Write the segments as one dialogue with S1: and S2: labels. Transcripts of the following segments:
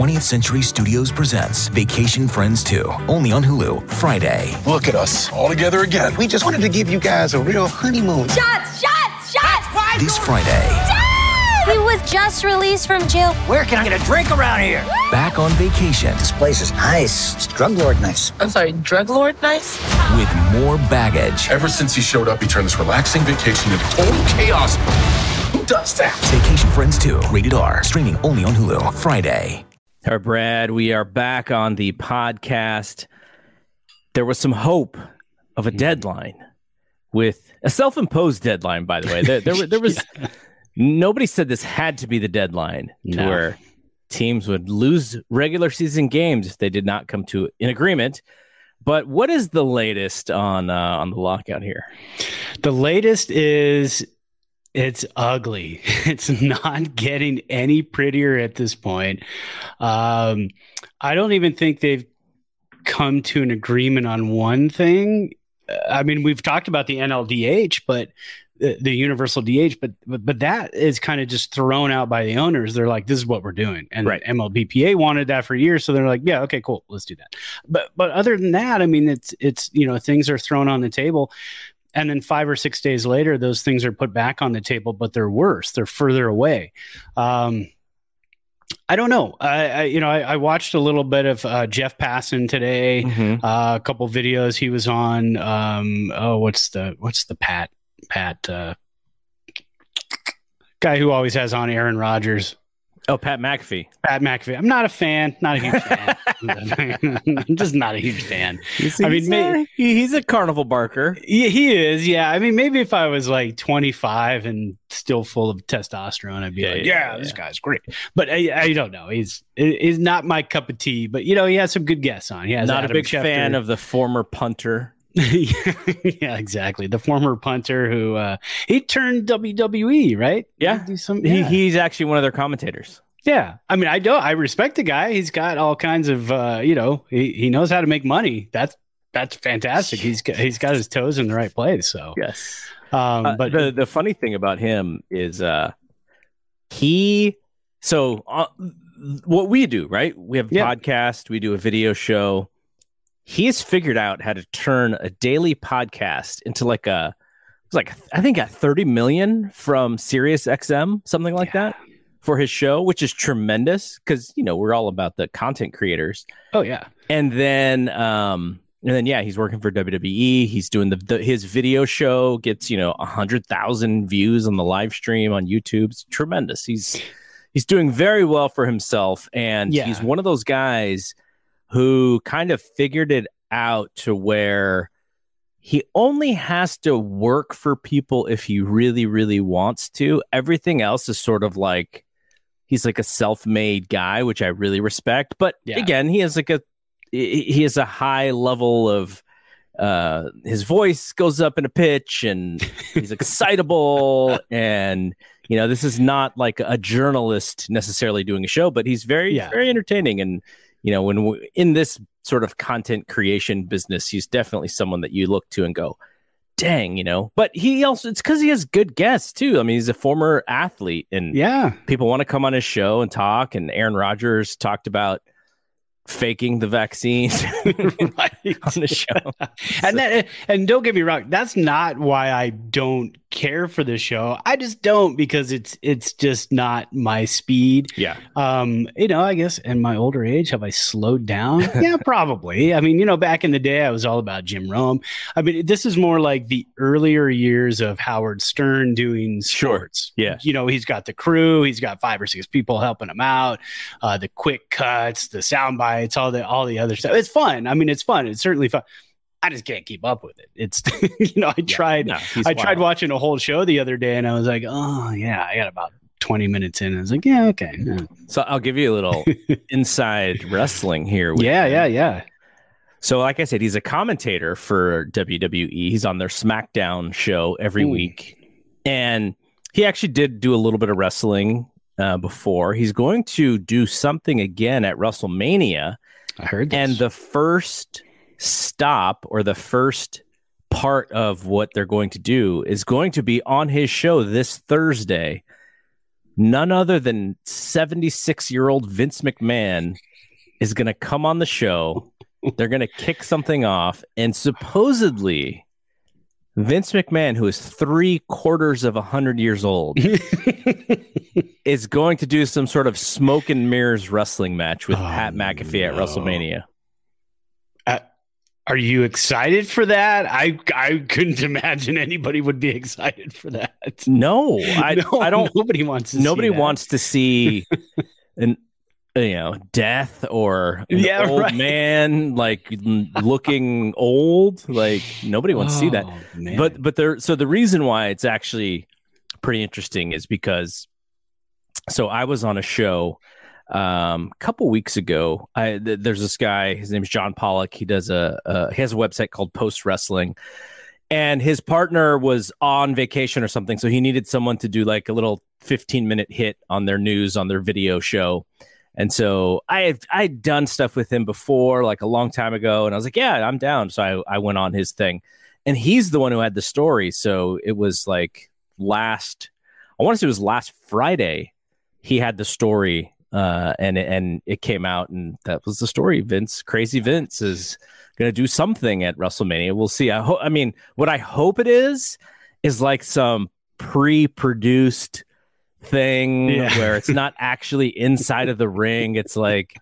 S1: 20th Century Studios presents Vacation Friends 2, only on Hulu, Friday.
S2: Look at us, all together again.
S3: We just wanted to give you guys a real honeymoon.
S4: Shots! Shots! Shots!
S1: This Friday,
S4: He was just released from jail.
S5: Where can I get a drink around here?
S1: back on vacation
S3: This place is nice. It's drug lord nice.
S6: I'm sorry, drug lord nice?
S1: with more baggage.
S2: Ever since he showed up, he turned this relaxing vacation into total chaos. Who does that?
S1: Vacation Friends 2, rated R, streaming only on Hulu, Friday.
S7: All right, Brad, we are back on the podcast. There was some hope of a deadline with a self imposed deadline, by the way. There, there, there was nobody said this had to be the deadline
S8: No.
S7: where teams would lose regular season games if they did not come to an agreement. But what is the latest on uh, on the lockout here?
S8: The latest is it's ugly. It's not getting any prettier at this point. Um, I don't even think they've come to an agreement on one thing. Uh, I mean, we've talked about the NLDH, but the, the universal DH, but, but but that is kind of just thrown out by the owners. They're like, "This is what we're doing," and
S7: Right.
S8: MLBPA wanted that for years, so they're like, "Yeah, okay, cool, let's do that." But but other than that, I mean, it's it's you know things are thrown on the table and then five or six days later those things are put back on the table but they're worse. They're further away. Um, i don't know. I, I you know I, I watched a little bit of uh, jeff passan today.
S7: Mm-hmm.
S8: uh, a couple videos he was on. Um, oh what's the what's the pat pat uh, guy who always has on aaron rodgers
S7: Oh, Pat McAfee.
S8: pat mcafee i'm not a fan not a huge fan i'm just not a huge fan I mean,
S7: He's,
S8: may-
S7: uh, he- he's a carnival barker.
S8: Yeah, he is. Yeah, I mean, maybe if I was like 25 and still full of testosterone, I'd be
S7: Yeah,
S8: like,
S7: yeah,
S8: yeah, this guy's great. But I, I don't know. He's he's not my cup of tea. But you know, he has some good guests on. He has
S7: Not
S8: Adam
S7: a big
S8: Schefter.
S7: fan of the former punter.
S8: yeah, exactly. The former punter who uh, he turned WWE, right?
S7: Yeah.
S8: do some.
S7: He, he's actually one of their commentators.
S8: yeah. I mean, I don't. I respect the guy. He's got all kinds of. Uh, you know, he he knows how to make money. That's that's fantastic. He's got, he's got his toes in the right place. So,
S7: Yes.
S8: um,
S7: Uh,
S8: but
S7: the the funny thing about him is uh he so uh, what we do right we have a
S8: Yeah.
S7: podcast we do a video show he's figured out how to turn a daily podcast into like a it's like i think at 30 million from sirius xm something like that for his show which is tremendous because you know we're all about the content creators.
S8: Oh yeah.
S7: and then um and then yeah he's working for wwe he's doing the, the his video show gets you know a hundred thousand views on the live stream on youtube. It's tremendous. He's he's doing very well for himself. And
S8: Yeah.
S7: he's one of those guys who kind of figured it out to where he only has to work for people if he really really wants to everything else is sort of like he's like a self-made guy which i really respect but
S8: Yeah.
S7: again he has like a he has a high level of uh his voice goes up in a pitch and he's excitable and you know this is not like a journalist necessarily doing a show but he's very
S8: Yeah.
S7: very entertaining and you know when we, in this sort of content creation business he's definitely someone that you look to and go dang you know but he also it's because he has good guests too i mean he's a former athlete and
S8: Yeah.
S7: people want to come on his show and talk and aaron rodgers talked about faking the vaccine
S8: right.
S7: on the show
S8: and that and don't get me wrong that's not why i don't care for the show. I just don't because it's it's just not my speed.
S7: Yeah.
S8: Um you know i guess in my older age have i slowed down? Yeah probably. I mean you know back in the day i was all about jim rome. I mean this is more like the earlier years of howard stern doing
S7: Sure. Yeah.
S8: you know he's got the crew he's got five or six people helping him out uh the quick cuts the sound bites all the all the other stuff. It's fun. I mean it's fun. It's certainly fun I just can't keep up with it. It's you know I tried
S7: No,
S8: I tried watching a whole show the other day and I was like oh yeah I got about twenty minutes in. I was like yeah okay yeah
S7: So I'll give you a little inside wrestling here. with
S8: yeah yeah, yeah.
S7: So, like I said, he's a commentator for WWE. He's on their SmackDown show every
S8: Ooh.
S7: week, and he actually did do a little bit of wrestling uh, before. He's going to do something again at WrestleMania,
S8: I heard this.
S7: and the first stop or the first part of what they're going to do is going to be on his show this Thursday. none other than 76 year old Vince McMahon is going to come on the show. They're going to kick something off. And supposedly, Vince McMahon, who is three quarters of a hundred years old, is going to do some sort of smoke and mirrors wrestling match with
S8: Oh,
S7: Pat McAfee at
S8: no.
S7: WrestleMania.
S8: Are you excited for that? I I couldn't imagine anybody would be excited for that.
S7: No, I,
S8: No,
S7: I don't.
S8: Nobody wants. To see
S7: Nobody wants to see an you know death or an
S8: Yeah,
S7: old
S8: right.
S7: man like looking old. Like nobody wants to see that.
S8: Oh, man.
S7: But but there. So the reason why it's actually pretty interesting is because so I was on a show um a couple weeks ago i th- there's this guy his name's john pollock he does a uh, he has a website called post wrestling. And his partner was on vacation or something so he needed someone to do like a little 15 minute hit on their news on their video show. And so i had i'd done stuff with him before like a long time ago and i was like yeah i'm down. So i, I went on his thing. And he's the one who had the story. So it was like last i want to say it was last friday he had the story uh, and and it came out, and that was the story. Vince, crazy Vince, is going to do something at WrestleMania. We'll see. I hope. I mean, what I hope it is is like some pre-produced thing
S8: Yeah.
S7: where it's not actually inside of the ring. It's like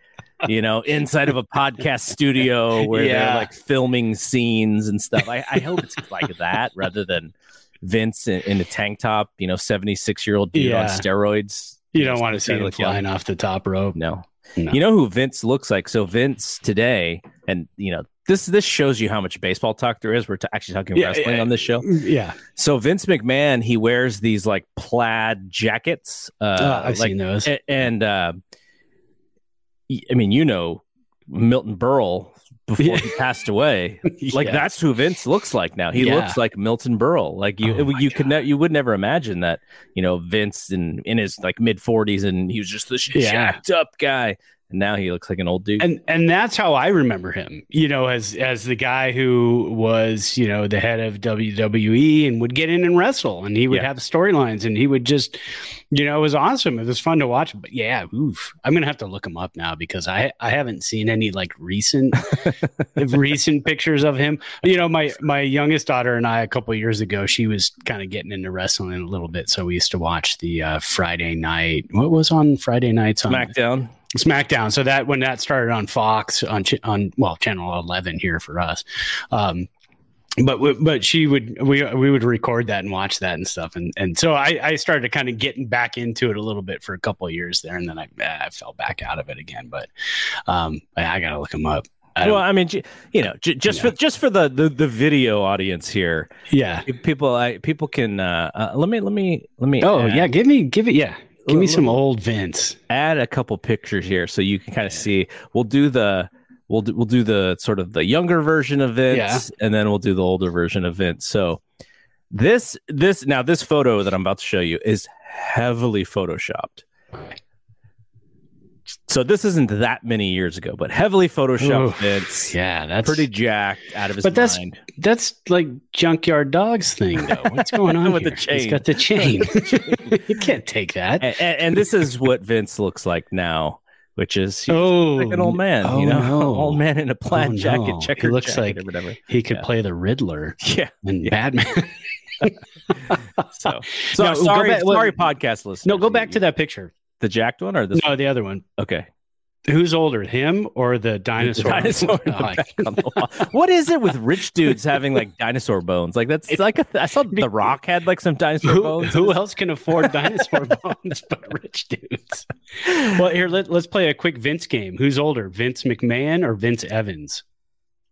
S7: you know inside of a podcast studio where
S8: Yeah.
S7: they're like filming scenes and stuff. I, I hope it's like that rather than Vince in, in a tank top. You know, seventy-six-year-old dude on steroids.
S8: You don't want to see him
S7: young.
S8: flying off the top rope.
S7: No.
S8: No.
S7: You know who Vince looks like? So Vince today, and you know this this shows you how much baseball talk there is. We're t- actually talking
S8: Yeah,
S7: wrestling
S8: yeah.
S7: on this show.
S8: Yeah,
S7: So Vince McMahon, he wears these like plaid jackets. Uh,
S8: Oh, I've
S7: like,
S8: seen those.
S7: a- and uh, I mean, you know, Milton Berle before he passed away. Like
S8: Yes.
S7: that's who Vince looks like now. He
S8: Yeah.
S7: looks like Milton Berle. Like you,
S8: Oh
S7: you could
S8: God.
S7: ne- you would never imagine that. You know, Vince in in his like mid forties, and he was just this
S8: Yeah.
S7: jacked up guy, and now he looks like an old dude.
S8: and and that's how I remember him. You know, as as the guy who was you know the head of WWE and would get in and wrestle, and he would
S7: Yeah.
S8: have storylines, and he would just, you know, it was awesome. It was fun to watch. But yeah, oof, I'm gonna have to look him up now because I I haven't seen any like recent recent pictures of him. You know, my my youngest daughter and I a couple of years ago, she was kind of getting into wrestling a little bit, so we used to watch the uh, Friday night. What was on Friday nights on
S7: SmackDown.
S8: SmackDown. So that when that started on Fox on ch- on well channel eleven here for us, um, but but she would we we would record that and watch that and stuff, and and so I I started kind of getting back into it a little bit for a couple of years there, and then I I fell back out of it again. But um, I, gotta look them up. I
S7: Well, I mean, you know, j- just
S8: Yeah.
S7: for just for the, the the video audience here,
S8: yeah.
S7: people, I people can uh, uh, let me let me let me.
S8: Oh
S7: add,
S8: yeah, give me give it yeah. Give me some old Vince.
S7: add a couple pictures here so you can kind of see. We'll do the we'll do, we'll do the sort of the younger version of Vince, and then we'll do the older version of Vince. So this this now this photo that I'm about to show you is heavily photoshopped. So this isn't that many years ago, but heavily photoshopped
S8: Oof.
S7: Vince.
S8: Yeah, that's
S7: Pretty jacked out of his
S8: But that's-
S7: mind.
S8: That's like junkyard dogs thing though. What's going on
S7: With the
S8: chain? He's got the chain. you can't take that.
S7: and, and, and this is what Vince looks like now, which is he's
S8: Oh,
S7: like an old man,
S8: oh,
S7: you know,
S8: no.
S7: old man in a oh, plaid
S8: Oh,
S7: jacket,
S8: no.
S7: checkered
S8: He looks
S7: jacket
S8: like-
S7: or whatever.
S8: He could
S7: Yeah.
S8: play the Riddler
S7: Yeah.
S8: and Batman.
S7: So, so
S8: No,
S7: sorry,
S8: back-
S7: sorry, podcast listeners.
S8: no, go back to that picture.
S7: The jacked one or this.
S8: No, the other one.
S7: Okay,
S8: Who's older, him or the dinosaur?
S7: The dinosaur the
S8: Oh, I-
S7: back on the wall. What is it with rich dudes having like dinosaur bones? Like that's
S8: It-
S7: like a, I saw The Rock had like some dinosaur
S8: who,
S7: bones.
S8: who else can afford dinosaur bones but rich dudes? Well, here let, let's play a quick Vince game. Who's older, Vince McMahon or Vince Evans?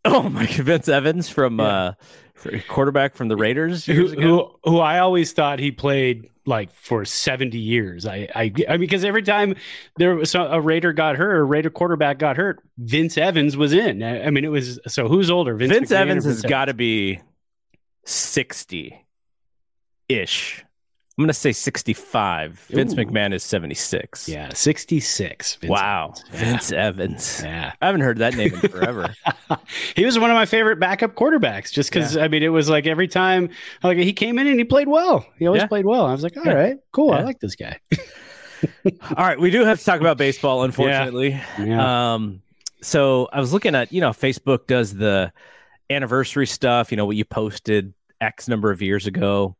S7: Oh my, Vince Evans from
S8: Yeah.
S7: uh, quarterback from the Raiders
S8: Who, who who I always thought he played like for 70 years. I I, I mean because every time there was a, Raider got hurt a Raider quarterback got hurt, Vince Evans was in. I, I mean it was so who's older?
S7: Vince,
S8: or
S7: Evans has got to be sixty ish. I'm gonna say sixty-five. Vince
S8: Ooh.
S7: McMahon is seventy-six.
S8: Yeah, 66. Vince
S7: Wow,
S8: Evans. Yeah.
S7: Vince Evans.
S8: Yeah.
S7: I haven't heard that name in forever.
S8: he was one of my favorite backup quarterbacks just because I mean it was like every time like he came in and he played well. He always
S7: Yeah.
S8: played well. I was like, all
S7: Yeah.
S8: right, cool. I like this guy.
S7: All right, we do have to talk about baseball, unfortunately.
S8: Yeah.
S7: Um, so I was looking at, you know, Facebook does the anniversary stuff, you know, what you posted X number of years ago.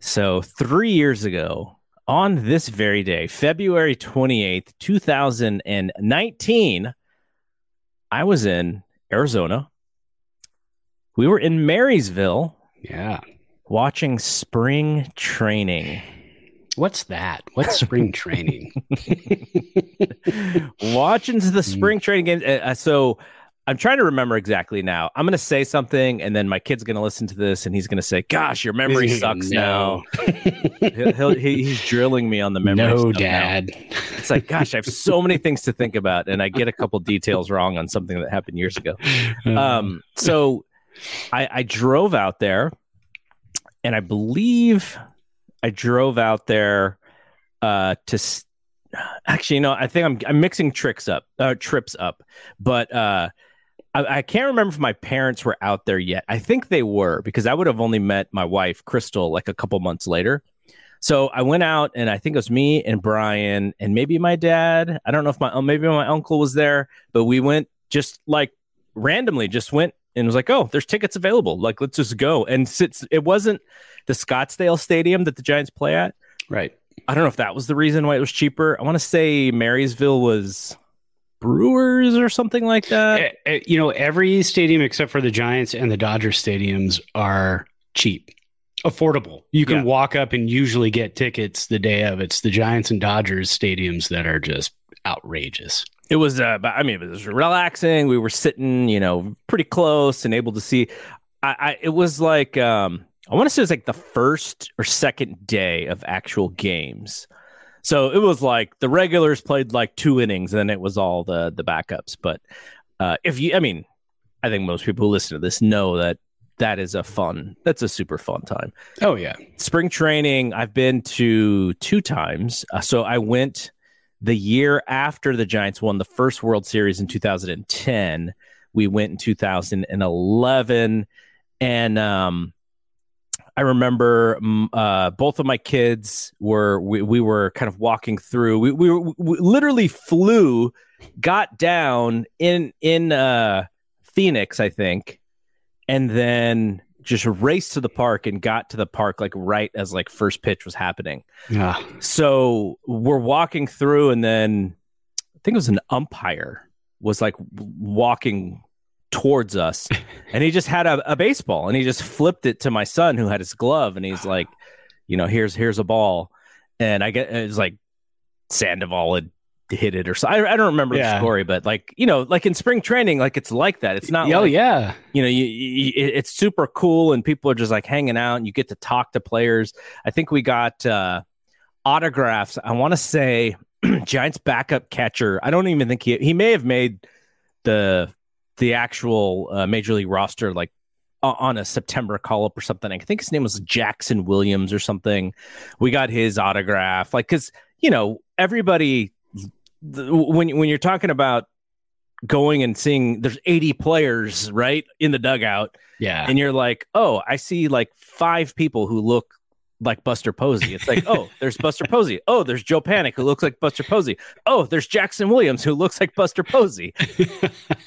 S7: So three years ago, on this very day, February 28th, 2019, I was in Arizona. We were in Maryvale
S8: yeah.
S7: watching spring training.
S8: What's that? What's spring training?
S7: watching the spring training games. Uh, uh, so I'm trying to remember exactly now. I'm going to say something, and then my kid's going to listen to this, and he's going to say, "Gosh, your memory sucks
S8: No.
S7: now." he'll, he'll, he, he's drilling me on the memory.
S8: no,
S7: stuff now.
S8: Dad.
S7: It's like, gosh, I have so many things to think about, and I get a couple details wrong on something that happened years ago. Um, so I, I drove out there, and I believe I drove out there uh, to. s- Actually, no, I think I'm I'm mixing tricks up, uh, trips up, but uh, I, I can't remember if my parents were out there yet. I think they were because I would have only met my wife Crystal like a couple months later. So I went out and I think it was me and Brian and maybe my dad. I don't know if my maybe my uncle was there, but we went just like randomly, just went and was like, "Oh, there's tickets available. Like, let's just go." And since it wasn't the Scottsdale Stadium that the Giants play at,
S8: Right.
S7: I don't know if that was the reason why it was cheaper. I want to say Maryvale was Brewers or something like that.
S8: Eh, eh, you know, every stadium except for the Giants and the Dodgers stadiums are cheap, affordable. You can
S7: Yeah.
S8: walk up and usually get tickets the day of. It's the Giants and Dodgers stadiums that are just outrageous.
S7: It was, uh, but, I mean, it was relaxing. We were sitting, you know, pretty close and able to see. I, I it was like, um, I want to say it was like the first or second day of actual games. So it was like the regulars played like two innings, and then it was all the the backups. But uh, if you, I mean, I think most people who listen to this know that that is a fun. That's a super fun time.
S8: Oh yeah,
S7: spring training i've been to two times uh, so i went the year after the giants won the first world series in 2010 we went in 2011 and um I remember mm, uh, both of my kids were we, we were kind of walking through. We, we, were, we literally flew, got down in in uh, Phoenix, I think, and then just raced to the park and got to the park like right as like first pitch was happening.
S8: Yeah.
S7: So we're walking through, and then I think it was an umpire was like walking towards us, and he just had a, a baseball, and he just flipped it to my son who had his glove, and he's like, you know, here's here's a ball, and I get it was like Sandoval had hit it or so. I, I don't remember
S8: Yeah.
S7: the story, but like you know, like in spring training, like it's like that. It's not.
S8: oh
S7: like,
S8: yeah,
S7: you know, you, you, it- it's super cool, and people are just like hanging out, and you get to talk to players. I think we got uh, autographs. I want to say Giants backup catcher. I don't even think he he may have made the the actual uh, major league roster like on a September call up or something. I think his name was Jackson Williams or something. We got his autograph, like because you know everybody when when you're talking about going and seeing there's 80 players right in the dugout
S8: yeah.
S7: and you're like oh i see like five people who look like buster posey. It's like oh there's buster posey. Oh there's joe panik who looks like buster posey. Oh there's jackson williams who looks like buster posey.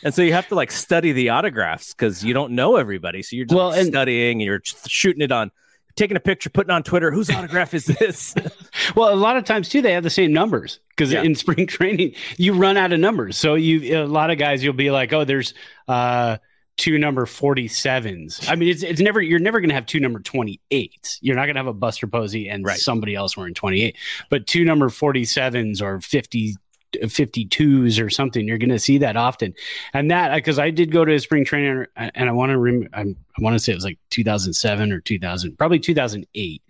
S7: And so you have to like study the autographs because you don't know everybody. So you're just
S8: Well, and-
S7: studying and you're shooting it on taking a picture putting on twitter whose autograph is this?
S8: Well, a lot of times too, they have the same numbers because
S7: Yeah.
S8: in spring training you run out of numbers. So you a lot of guys you'll be like, oh, there's uh two number 47s. I mean, it's it's never you're never gonna have two number 28s. You're not gonna have a Buster Posey and
S7: Right.
S8: somebody else wearing 28, but two number 47s or 50 uh, 52s or something you're going to see that often and that uh, because i did go to a spring training uh, and i want to rem- I'm, i want to say it was like 2007 or 2000 probably 2008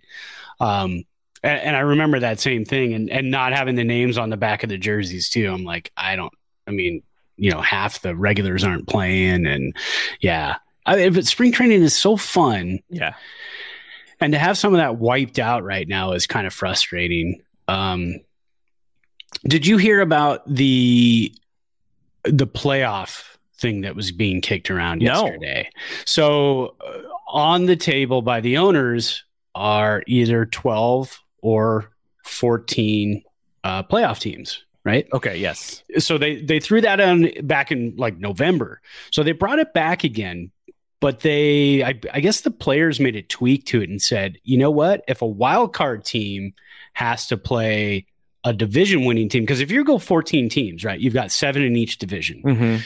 S8: um and, and I remember that same thing and, and not having the names on the back of the jerseys too. I'm like, I don't, I mean, you know, half the regulars aren't playing. And yeah, I mean, but spring training is so fun.
S7: yeah
S8: And to have some of that wiped out right now is kind of frustrating. Um, did you hear about the, the playoff thing that was being kicked around
S7: No.
S8: yesterday? So uh, on the table by the owners are either 12 or 14 uh, playoff teams, right?
S7: Okay, yes.
S8: So they they threw that on back in like November. So they brought it back again, but they I, I guess the players made a tweak to it and said, you know what? If a wild card team has to play a division winning team, because if you go 14 teams, right, you've got seven in each division.
S7: Mm-hmm.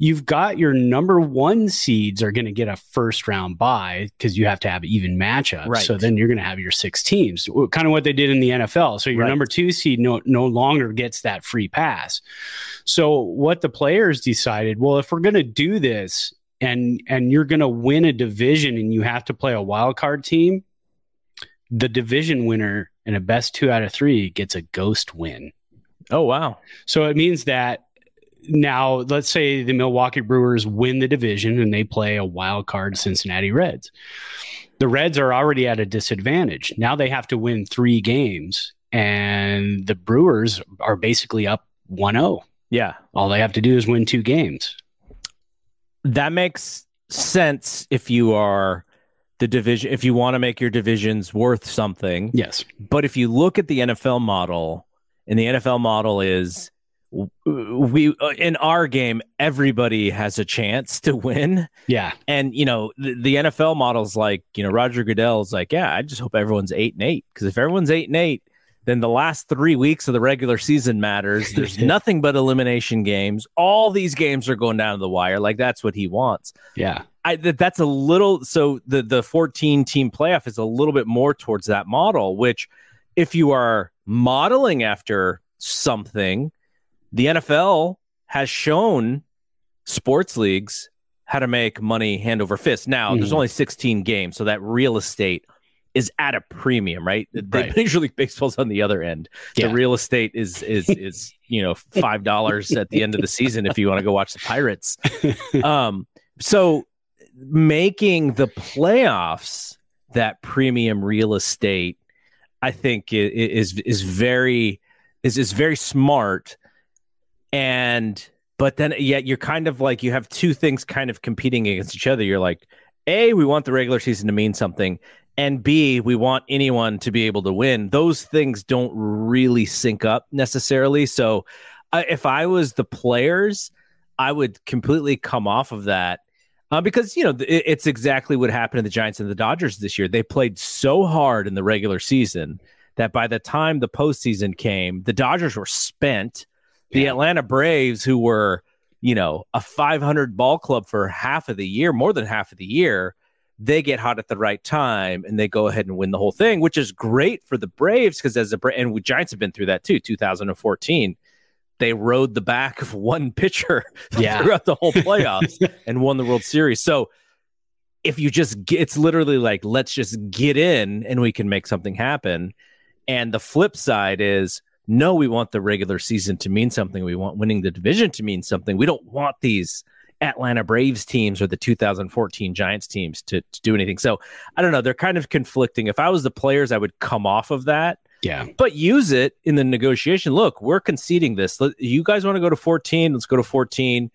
S8: You've got your number one seeds are going to get a first round bye because you have to have even matchups.
S7: Right.
S8: So then you're going to have your six teams, kind of what they did in the NFL. So your
S7: Right.
S8: number two seed no, no longer gets that free pass. So what the players decided, well, if we're going to do this and and you're going to win a division and you have to play a wild card team, the division winner and a best two out of three gets a ghost win.
S7: Oh wow.
S8: So it means that now, let's say the Milwaukee Brewers win the division and they play a wild card Cincinnati Reds. The Reds are already at a disadvantage. Now they have to win three games, and the Brewers are basically up 1 0.
S7: Yeah.
S8: All they have to do is win two games.
S7: That makes sense if you are the division if you want to make your divisions worth something.
S8: Yes.
S7: But if you look at the NFL model, and the NFL model is we uh, in our game everybody has a chance to win.
S8: Yeah.
S7: and you know the, the NFL model's like you know Roger Goodell's like yeah I just hope everyone's 8 and 8 because if everyone's 8 and 8 then the last 3 weeks of the regular season matters. There's nothing but elimination games. All these games are going down to the wire. Like that's what he wants.
S8: Yeah.
S7: I that that's a little so the the 14 team playoff is a little bit more towards that model which if you are modeling after something the NFL has shown sports leagues how to make money hand over fist. Now, there's
S8: Mhm.
S7: only 16 games, so that real estate is at a premium, right? The
S8: Right.
S7: Major League Baseball's on the other end.
S8: Yeah.
S7: The real estate is is is you know five dollars at the end of the season if you want to go watch the Pirates. Um, so making the playoffs that premium real estate, I think is is very is is very smart, and but then yet you're kind of like you have two things kind of competing against each other. You're like, a we want the regular season to mean something. And B, we want anyone to be able to win. Those things don't really sync up necessarily. So, if I was the players, I would completely come off of that uh, because you know it- it's exactly what happened to the Giants and the Dodgers this year. They played so hard in the regular season that by the time the postseason came, the Dodgers were spent. The
S8: Yeah.
S7: Atlanta Braves, who were you know a 500 ball club for half of the year, more than half of the year, they get hot at the right time and they go ahead and win the whole thing, which is great for the Braves because as a and we Giants have been through that too. 2014, they rode the back of one pitcher
S8: Yeah.
S7: throughout the whole playoffs and won the World Series. So if you just get, it's literally like let's just get in and we can make something happen. And the flip side is no, we want the regular season to mean something. We want winning the division to mean something. We don't want these Atlanta Braves teams or the 2014 Giants teams to, to do anything. So I don't know. They're kind of conflicting. If I was the players, I would come off of that
S8: Yeah.
S7: but use it in the negotiation. Look, we're conceding this. You guys want to go to 14? Let's go to 14.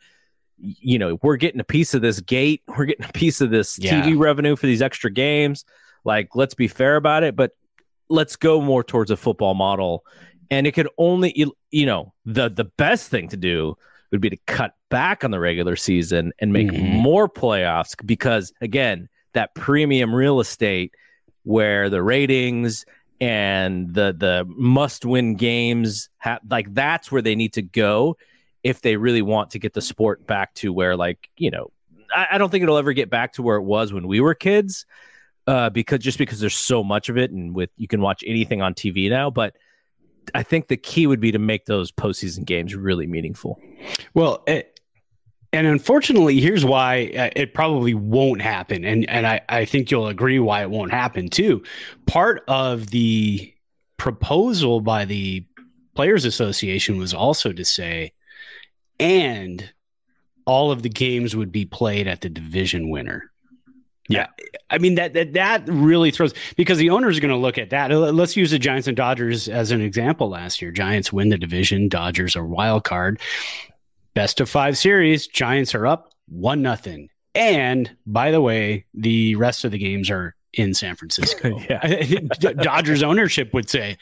S7: You know, we're getting a piece of this gate. We're getting a piece of this
S8: Yeah.
S7: TV revenue for these extra games. Like, let's be fair about it, but let's go more towards a football model. And it could only, you know, the the best thing to do would be to cut back on the regular season and make
S8: Mhm.
S7: more playoffs because again, that premium real estate where the ratings and the the must win games ha- like that's where they need to go if they really want to get the sport back to where like you know I, I don't think it'll ever get back to where it was when we were kids uh because just because there's so much of it and with you can watch anything on tv now but i think the key would be to make those postseason games really meaningful
S8: Well, it, and unfortunately, here's why uh, it probably won't happen, and and I I think you'll agree why it won't happen too. Part of the proposal by the Players Association was also to say, and all of the games would be played at the division winner.
S7: Yeah.
S8: I mean that that that really throws because the owners are going to look at that. Uh, Let's use the Giants and Dodgers as an example. Last year, Giants win the division, Dodgers are wild card. Best of five series, Giants are up one nothing. And by the way, the rest of the games are in San Francisco.
S7: Yeah.
S8: Dodgers ownership would say,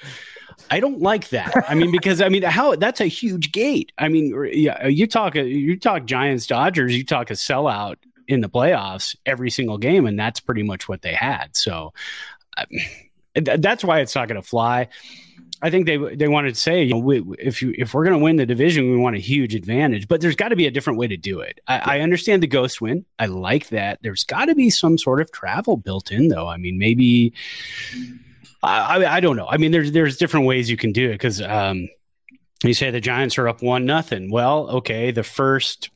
S8: I don't like that. I mean, because I mean, how that's a huge gate. I mean, yeah, you talk you talk Giants Dodgers, you talk a sellout in the playoffs every single game, and that's pretty much what they had. So uh, that's why it's not going to fly. I think they they wanted to say, you know, we, if you if we're going to win the division, we want a huge advantage. But there's got to be a different way to do it. I, I understand the ghost win. I like that. There's got to be some sort of travel built in, though. I mean, maybe I, I, I don't know. I mean, there's there's different ways you can do it because um, you say the Giants are up one nothing. Well, okay, the first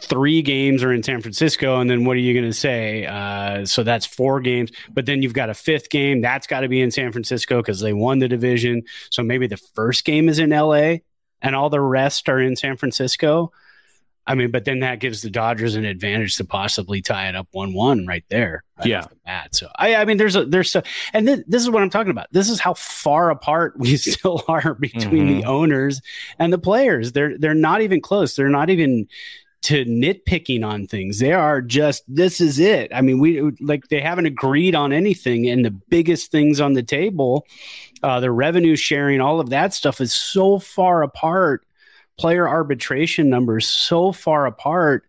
S8: three games are in San Francisco, and then what are you going to say? Uh, so that's four games, but then you've got a fifth game that's got to be in San Francisco because they won the division. So maybe the first game is in LA, and all the rest are in San Francisco. I mean, but then that gives the Dodgers an advantage to possibly tie it up one-one right there. Right
S7: yeah,
S8: the so I, I mean, there's a there's so, and th- this is what I'm talking about. This is how far apart we still are between mm-hmm. the owners and the players. They're they're not even close. They're not even to nitpicking on things. They are just this is it. I mean, we like they haven't agreed on anything, and the biggest things on the table, uh, the revenue sharing, all of that stuff is so far apart. Player arbitration numbers so far apart.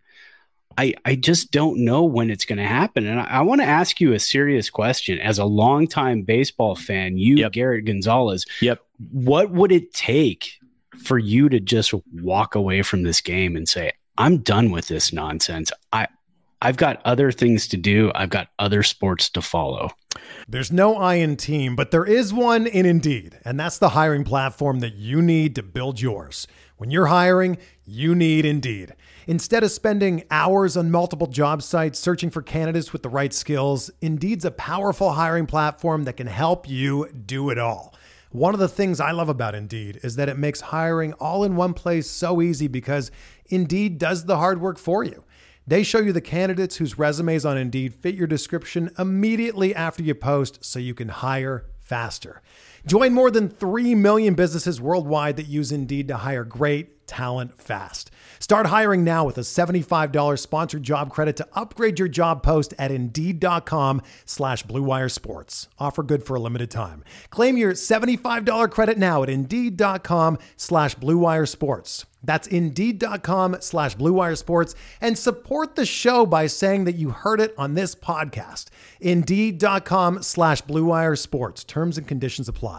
S8: I, I just don't know when it's going to happen. And I, I want to ask you a serious question. As a longtime baseball fan, you, yep. Garrett Gonzalez,
S7: yep.
S8: what would it take for you to just walk away from this game and say, I'm done with this nonsense. I I've got other things to do. I've got other sports to follow.
S6: There's no I in team, but there is one in Indeed, and that's the hiring platform that you need to build yours. When you're hiring, you need Indeed. Instead of spending hours on multiple job sites searching for candidates with the right skills, Indeed's a powerful hiring platform that can help you do it all. One of the things I love about Indeed is that it makes hiring all in one place so easy because Indeed does the hard work for you. They show you the candidates whose resumes on Indeed fit your description immediately after you post so you can hire faster. Join more than 3 million businesses worldwide that use Indeed to hire great talent fast. Start hiring now with a $75 sponsored job credit to upgrade your job post at Indeed.com slash BlueWire Sports. Offer good for a limited time. Claim your $75 credit now at Indeed.com slash BlueWire Sports. That's Indeed.com slash BlueWire Sports and support the show by saying that you heard it on this podcast. Indeed.com slash BlueWire Sports. Terms and conditions apply.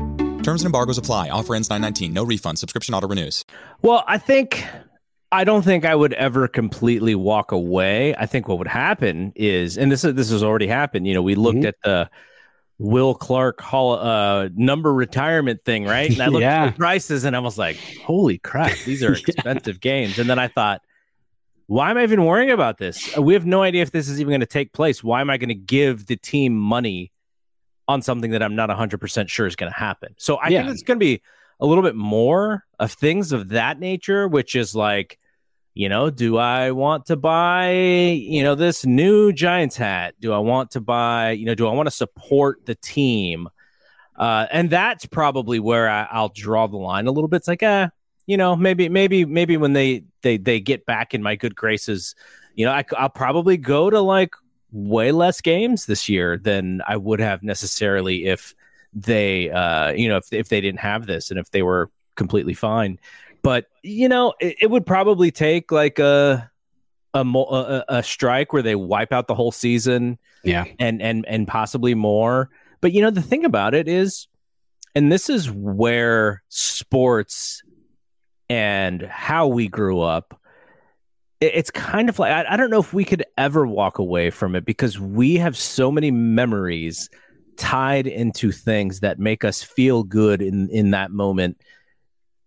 S9: Terms and embargoes apply. Offer ends 919. No refund. Subscription auto renews.
S7: Well, I think I don't think I would ever completely walk away. I think what would happen is, and this is this has already happened. You know, we looked mm-hmm. at the Will Clark Hall uh, number retirement thing, right? And I looked yeah. at the prices, and I was like, "Holy crap, these are expensive yeah. games." And then I thought, "Why am I even worrying about this? We have no idea if this is even going to take place. Why am I going to give the team money on something that I'm not 100% sure is going to happen. So I yeah. think it's going to be a little bit more of things of that nature, which is like, you know, do I want to buy, you know, this new Giants hat? Do I want to buy, you know, do I want to support the team? Uh, and that's probably where I, will draw the line a little bit. It's like, eh, you know, maybe, maybe, maybe when they they they get back in my good graces, you know, I, I'll probably go to like way less games this year than I would have necessarily if they, uh, you know, if, if they didn't have this and if they were completely fine. But, you know, it, it would probably take like a, a, a, a strike where they wipe out the whole season.
S8: Yeah.
S7: And, and, and possibly more. But, you know, the thing about it is, and this is where sports and how we grew up it's kind of like I, I, don't know if we could ever walk away from it because we have so many memories tied into things that make us feel good in in that moment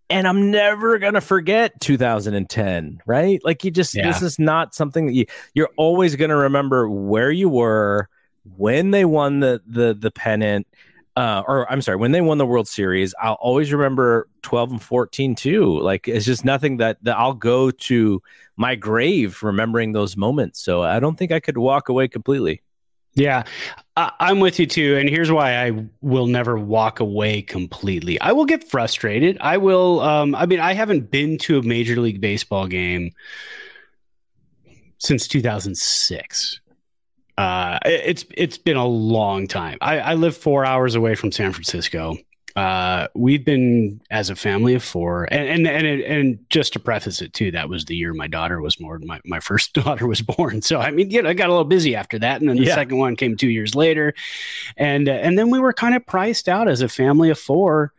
S7: and i'm never gonna forget 2010 right like you just yeah. this is not something that you you're always gonna remember where you were when they won the the the pennant uh, or I'm sorry, when they won the World Series, I'll always remember 12 and 14 too. Like it's just nothing that, that I'll go to my grave remembering those moments. So I don't think I could walk away completely.
S8: Yeah, I, I'm with you too. And here's why I will never walk away completely. I will get frustrated. I will. Um, I mean, I haven't been to a Major League Baseball game since 2006. Uh, it's it's been a long time. I, I live four hours away from San Francisco. Uh, we've been as a family of four, and and and, and just to preface it too, that was the year my daughter was born. My my first daughter was born, so I mean, you know, I got a little busy after that, and then the
S7: Yeah.
S8: second one came two years later, and uh, and then we were kind of priced out as a family of four,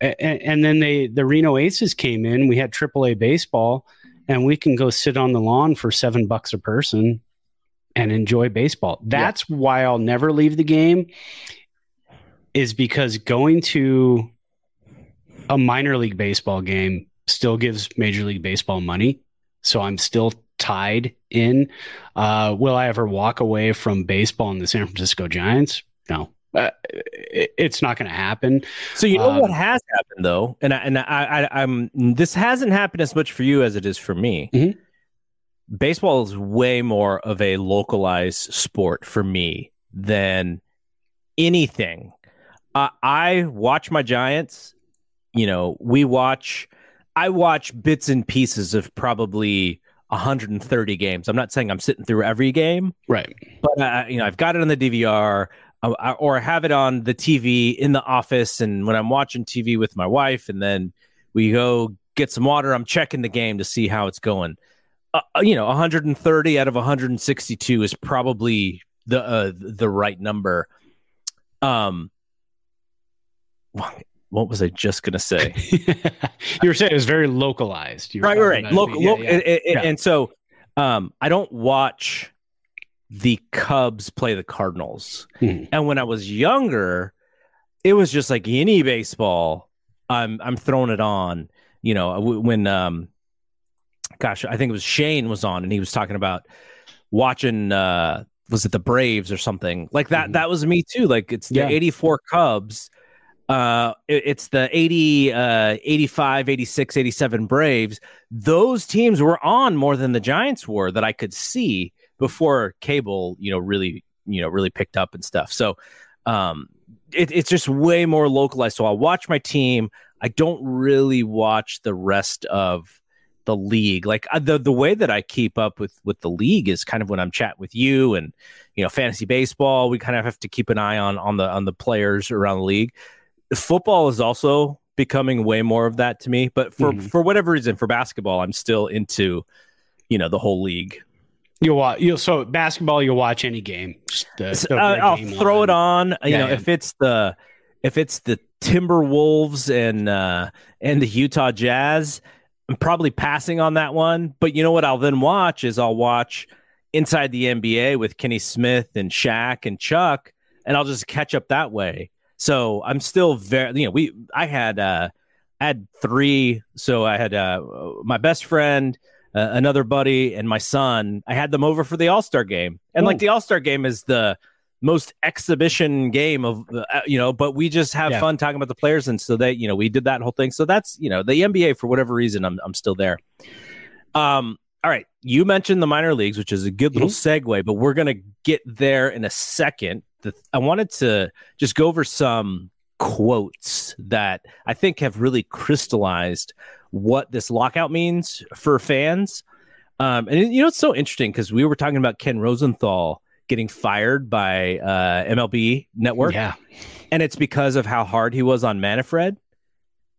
S8: and, and then they the Reno Aces came in. We had AAA baseball, and we can go sit on the lawn for seven bucks a person and enjoy baseball. That's why I'll never leave the game is because going to a minor league baseball game still gives major league baseball money. So I'm still tied in. Uh, will I ever walk away from baseball and the San Francisco Giants? No. Uh, it, it's not going to happen.
S7: So you know
S8: Um,
S7: what has happened though, and I, and I, I I'm this hasn't happened as much for you as it is for me.
S8: Mhm.
S7: Baseball is way more of a localized sport for me than anything. Uh, I watch my Giants. You know, we watch. I watch bits and pieces of probably 130 games. I'm not saying I'm sitting through every game,
S8: Right.
S7: but uh, you know, I've got it on the DVR uh, or have it on the TV in the office. And when I'm watching TV with my wife, and then we go get some water, I'm checking the game to see how it's going. Uh, uh, you know, 130 out of 162 is probably the uh, the right number. Um, what was I just gonna say?
S8: you were saying it was very localized.
S7: Right, right, right. Local,
S8: yeah,
S7: local,
S8: yeah.
S7: and, and-
S8: Yeah.
S7: and so um, I don't watch the Cubs play the Cardinals.
S8: Mhm.
S7: And when I was younger, it was just like any baseball. I'm I'm throwing it on. You know, when um, gosh, I think it was Shane was on, and he was talking about watching. uh Was it the Braves or something like that?
S8: Mhm.
S7: That was me too. Like it's the
S8: Yeah.
S7: '84 Cubs. Uh, it- it's the 80, uh, 85, 86, 87 Braves. Those teams were on more than the Giants were that I could see before cable, you know, really, you know, really picked up and stuff. So, um, it, it's just way more localized. So I'll watch my team. I don't really watch the rest of the league. Like uh, the the way that I keep up with with the league is kind of when I'm chatting with you and you know fantasy baseball. We kind of have to keep an eye on on the on the players around the league. Football is also becoming way more of that to me. But for
S8: Mhm.
S7: for whatever reason, for basketball, I'm still into you know the whole league.
S8: You'll watch. You'll so basketball. You'll watch any game. Just
S7: uh, I'll
S8: game
S7: throw it on. You
S8: Yeah,
S7: know,
S8: yeah.
S7: if it's the if it's the Timberwolves and uh, and the Utah Jazz, I'm probably passing on that one. But you know what? I'll then watch is I'll watch Inside the NBA with Kenny Smith and Shaq and Chuck, and I'll just catch up that way. So I'm still very, you know, we I had uh, I had three. So I had uh, my best friend, uh, another buddy, and my son. I had them over for the All Star game, and like the All Star game is the most exhibition game of uh, you know but we just have
S8: Yeah.
S7: fun talking about the players and so they you know we did that whole thing so that's you know the nba for whatever reason i'm, I'm still there um all right you mentioned the minor leagues which is a good little segue but we're gonna get there in a second the, i wanted to just go over some quotes that i think have really crystallized what this lockout means for fans um, and you know it's so interesting because we were talking about ken rosenthal getting fired by uh, mlb network
S8: Yeah.
S7: and it's because of how hard he was on Manfred.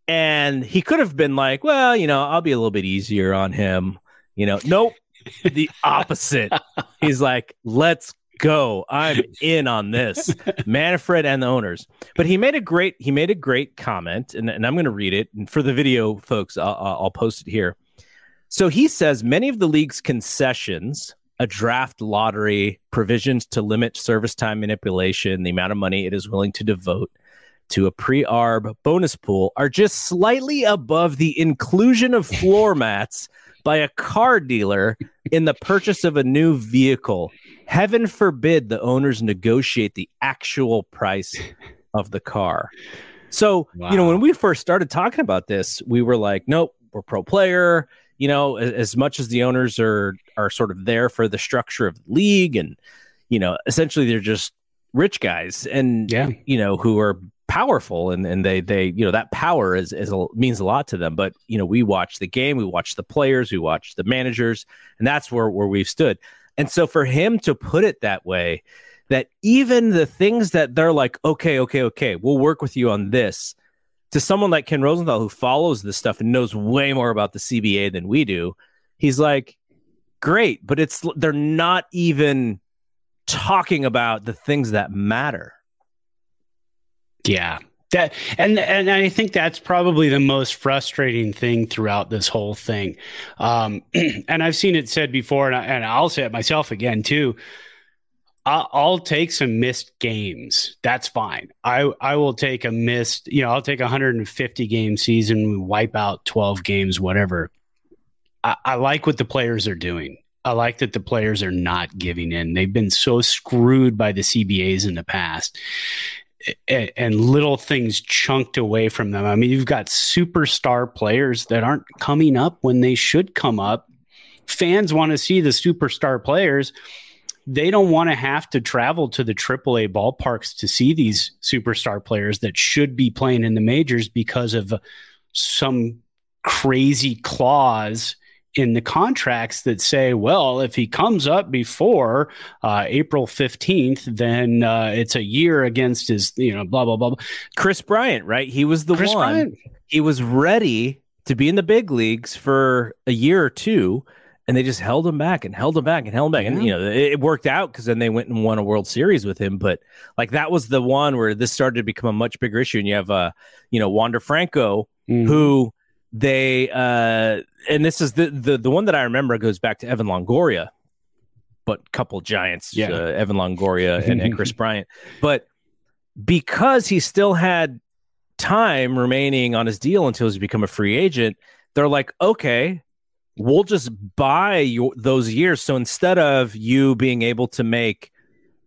S7: And he could have been like, well, you know, I'll be a little bit easier on him. You know, nope, the opposite. He's like, let's go. I'm in on this. Manfred and the owners. But he made a great he made a great comment, and, and I'm going to read it. And for the video folks, I'll, I'll I'll post it here. So he says many of the league's concessions, a draft lottery, provisions to limit service time manipulation, the amount of money it is willing to devote to a pre-arb bonus pool are just slightly above the inclusion of floor mats by a car dealer in the purchase of a new vehicle. Heaven forbid the owners negotiate the actual price of the car. So, wow. you know, when we first started talking about this, we were like, nope, we're pro player. You know, as much as the owners are are sort of there for the structure of the league and you know, essentially they're just rich guys and yeah. you know, who are powerful and, and they they you know that power is is a, means a lot to them but you know we watch the game we watch the players we watch the managers and that's where where we've stood and so for him to put it that way that even the things that they're like okay okay okay we'll work with you on this to someone like Ken Rosenthal who follows this stuff and knows way more about the CBA than we do he's like great but it's they're not even talking about the things that matter
S8: yeah. That and and I think that's probably the most frustrating thing throughout this whole thing. Um, and I've seen it said before, and, I, and I'll say it myself again too. I'll, I'll take some missed games. That's fine. I I will take a missed. You know, I'll take a 150 game season, wipe out 12 games, whatever. I, I like what the players are doing. I like that the players are not giving in. They've been so screwed by the CBAs in the past and little things chunked away from them. I mean, you've got superstar players that aren't coming up when they should come up. Fans want to see the superstar players. They don't want to have to travel to the AAA ballparks to see these superstar players that should be playing in the majors because of some crazy clause in the contracts that say, well, if he comes up before uh, April 15th, then uh, it's a year against his, you know, blah, blah, blah. blah.
S7: Kris Bryant, right? He was the
S8: Chris
S7: one.
S8: Bryant.
S7: He was ready to be in the big leagues for a year or two. And they just held him back and held him back and held him back. Yeah. And, you know, it, it worked out because then they went and won a World Series with him. But like that was the one where this started to become a much bigger issue. And you have, uh, you know, Wander Franco, mm-hmm. who they uh and this is the the the one that I remember goes back to Evan Longoria, but couple giants, yeah. uh, Evan Longoria and, and Kris Bryant. But because he still had time remaining on his deal until he's become a free agent, they're like, okay, we'll just buy your, those years. So instead of you being able to make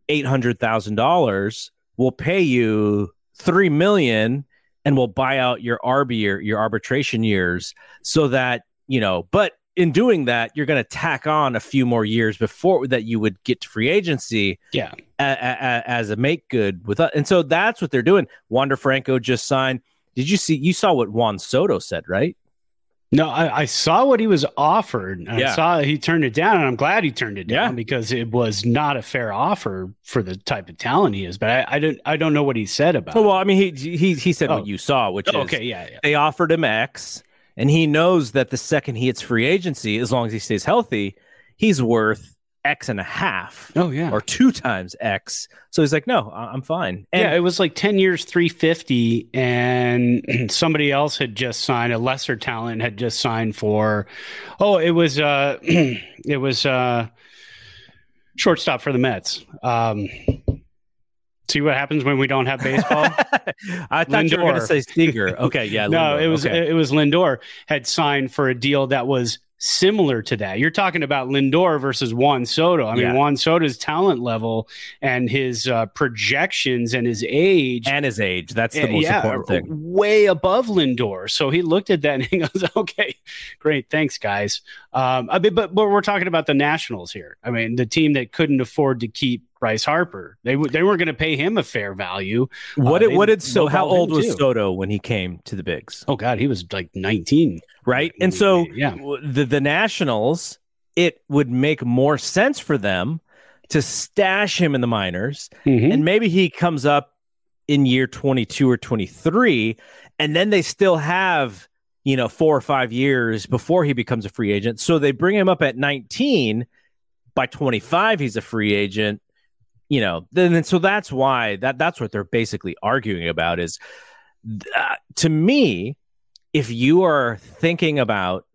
S7: eight hundred thousand dollars, we'll pay you three million and we'll buy out your arb year, your arbitration years, so that you know. But in doing that, you're going to tack on a few more years before that you would get to free agency.
S8: Yeah,
S7: a, a, as a make good with us, and so that's what they're doing. Wander Franco just signed. Did you see? You saw what Juan Soto said, right?
S8: No, I, I, saw what he was offered. Yeah. I saw he turned it down, and I'm glad he turned it down yeah. because it was not a fair offer for the type of talent he is. But I, I don't, I don't know what he said about.
S7: Well, I mean, he he he said oh. what you saw, which
S8: oh,
S7: is
S8: okay, yeah, yeah.
S7: They offered him X, and he knows that the second he hits free agency, as long as he stays healthy, he's worth X and a half.
S8: Oh yeah,
S7: or two times X. So he's like, no, I'm fine.
S8: And yeah, it was like ten years, three fifty, and somebody else had just signed. A lesser talent had just signed for. Oh, it was uh, it was uh, shortstop for the Mets. Um, see what happens when we don't have baseball.
S7: I thought Lindor. you were going to say Seager. Okay, yeah.
S8: no, Lindor. it was okay. it was Lindor had signed for a deal that was similar to that. You're talking about Lindor versus Juan Soto. I mean, yeah. Juan Soto's talent level and his uh, projections and his age.
S7: And his age. That's the most yeah, important thing.
S8: Way above Lindor. So he looked at that and he goes, okay, great. Thanks, guys. Um, I mean, but, but we're talking about the Nationals here. I mean, the team that couldn't afford to keep Bryce Harper. They w- they weren't going to pay him a fair value.
S7: What uh, did what did so how old was too. Soto when he came to the Bigs?
S8: Oh God, he was like 19.
S7: Right? And so yeah. the the Nationals it would make more sense for them to stash him in the minors mm-hmm. and maybe he comes up in year 22 or 23 and then they still have you know 4 or 5 years before he becomes a free agent. So they bring him up at 19 by 25 he's a free agent you know, then so that's why that that's what they're basically arguing about is uh, to me, if you are thinking about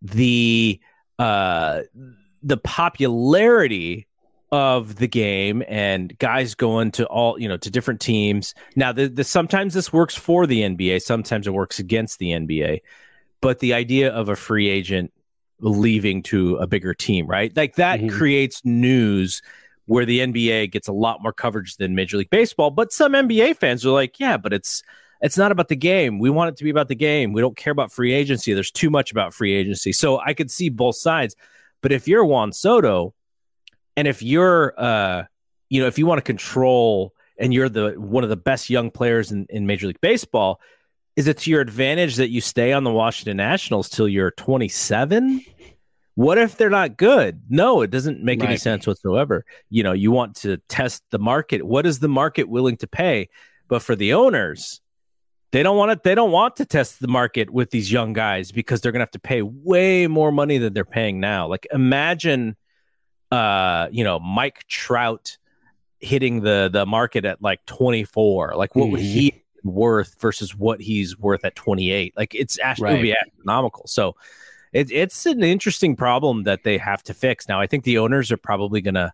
S7: the uh the popularity of the game and guys going to all you know to different teams now the, the sometimes this works for the nba sometimes it works against the nba but the idea of a free agent leaving to a bigger team right like that mm-hmm. creates news where the NBA gets a lot more coverage than Major League Baseball. But some NBA fans are like, yeah, but it's it's not about the game. We want it to be about the game. We don't care about free agency. There's too much about free agency. So I could see both sides. But if you're Juan Soto, and if you're uh, you know, if you want to control and you're the one of the best young players in, in Major League Baseball, is it to your advantage that you stay on the Washington Nationals till you're 27? What if they're not good? No, it doesn't make right. any sense whatsoever. You know, you want to test the market. What is the market willing to pay? But for the owners, they don't want it. They don't want to test the market with these young guys because they're going to have to pay way more money than they're paying now. Like imagine, uh, you know, Mike Trout hitting the the market at like 24. Like what mm-hmm. would he worth versus what he's worth at 28? Like it's actually right. be astronomical. So it, it's an interesting problem that they have to fix. Now, I think the owners are probably going to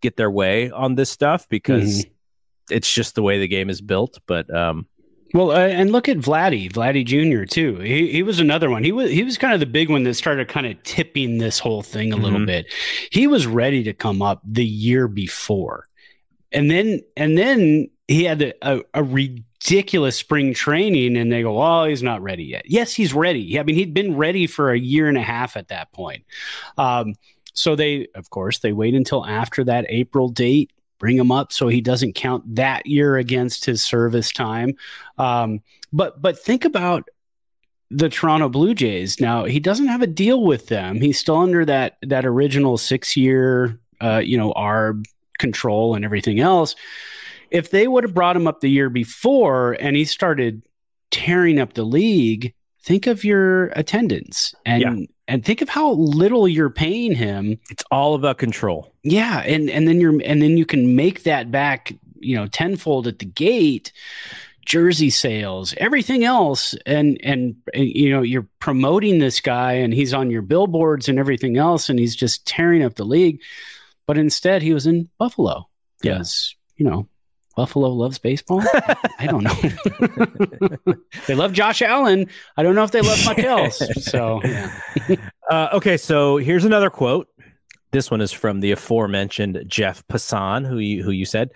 S7: get their way on this stuff because mm-hmm. it's just the way the game is built. But um,
S8: well, uh, and look at Vladdy, Vladdy Jr. too. He he was another one. He was he was kind of the big one that started kind of tipping this whole thing a mm-hmm. little bit. He was ready to come up the year before, and then and then he had a, a, a ridiculous spring training and they go, oh, he's not ready yet. Yes, he's ready. I mean, he'd been ready for a year and a half at that point. Um, so they, of course, they wait until after that April date, bring him up so he doesn't count that year against his service time. Um, but but think about the Toronto Blue Jays. Now he doesn't have a deal with them. He's still under that that original six year, uh, you know, ARB control and everything else if they would have brought him up the year before and he started tearing up the league, think of your attendance and yeah. and think of how little you're paying him.
S7: It's all about control.
S8: Yeah, and and then you're and then you can make that back, you know, tenfold at the gate. Jersey sales, everything else, and, and and you know you're promoting this guy, and he's on your billboards and everything else, and he's just tearing up the league. But instead, he was in Buffalo Yes, yeah. you know Buffalo loves baseball? I don't know. they love Josh Allen. I don't know if they love much else. So, yeah.
S7: uh, okay. So here's another quote. This one is from the aforementioned Jeff Passan, who you who you said.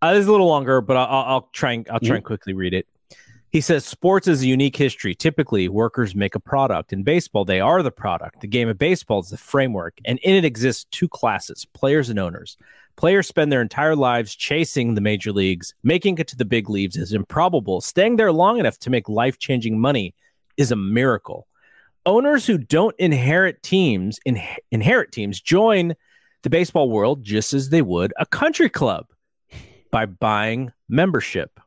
S7: Uh, this is a little longer, but I'll, I'll try and I'll try mm-hmm. and quickly read it. He says sports is a unique history. Typically, workers make a product. In baseball, they are the product. The game of baseball is the framework, and in it exists two classes: players and owners. Players spend their entire lives chasing the major leagues. Making it to the big leagues is improbable. Staying there long enough to make life changing money is a miracle. Owners who don't inherit teams in, inherit teams join the baseball world just as they would a country club by buying membership.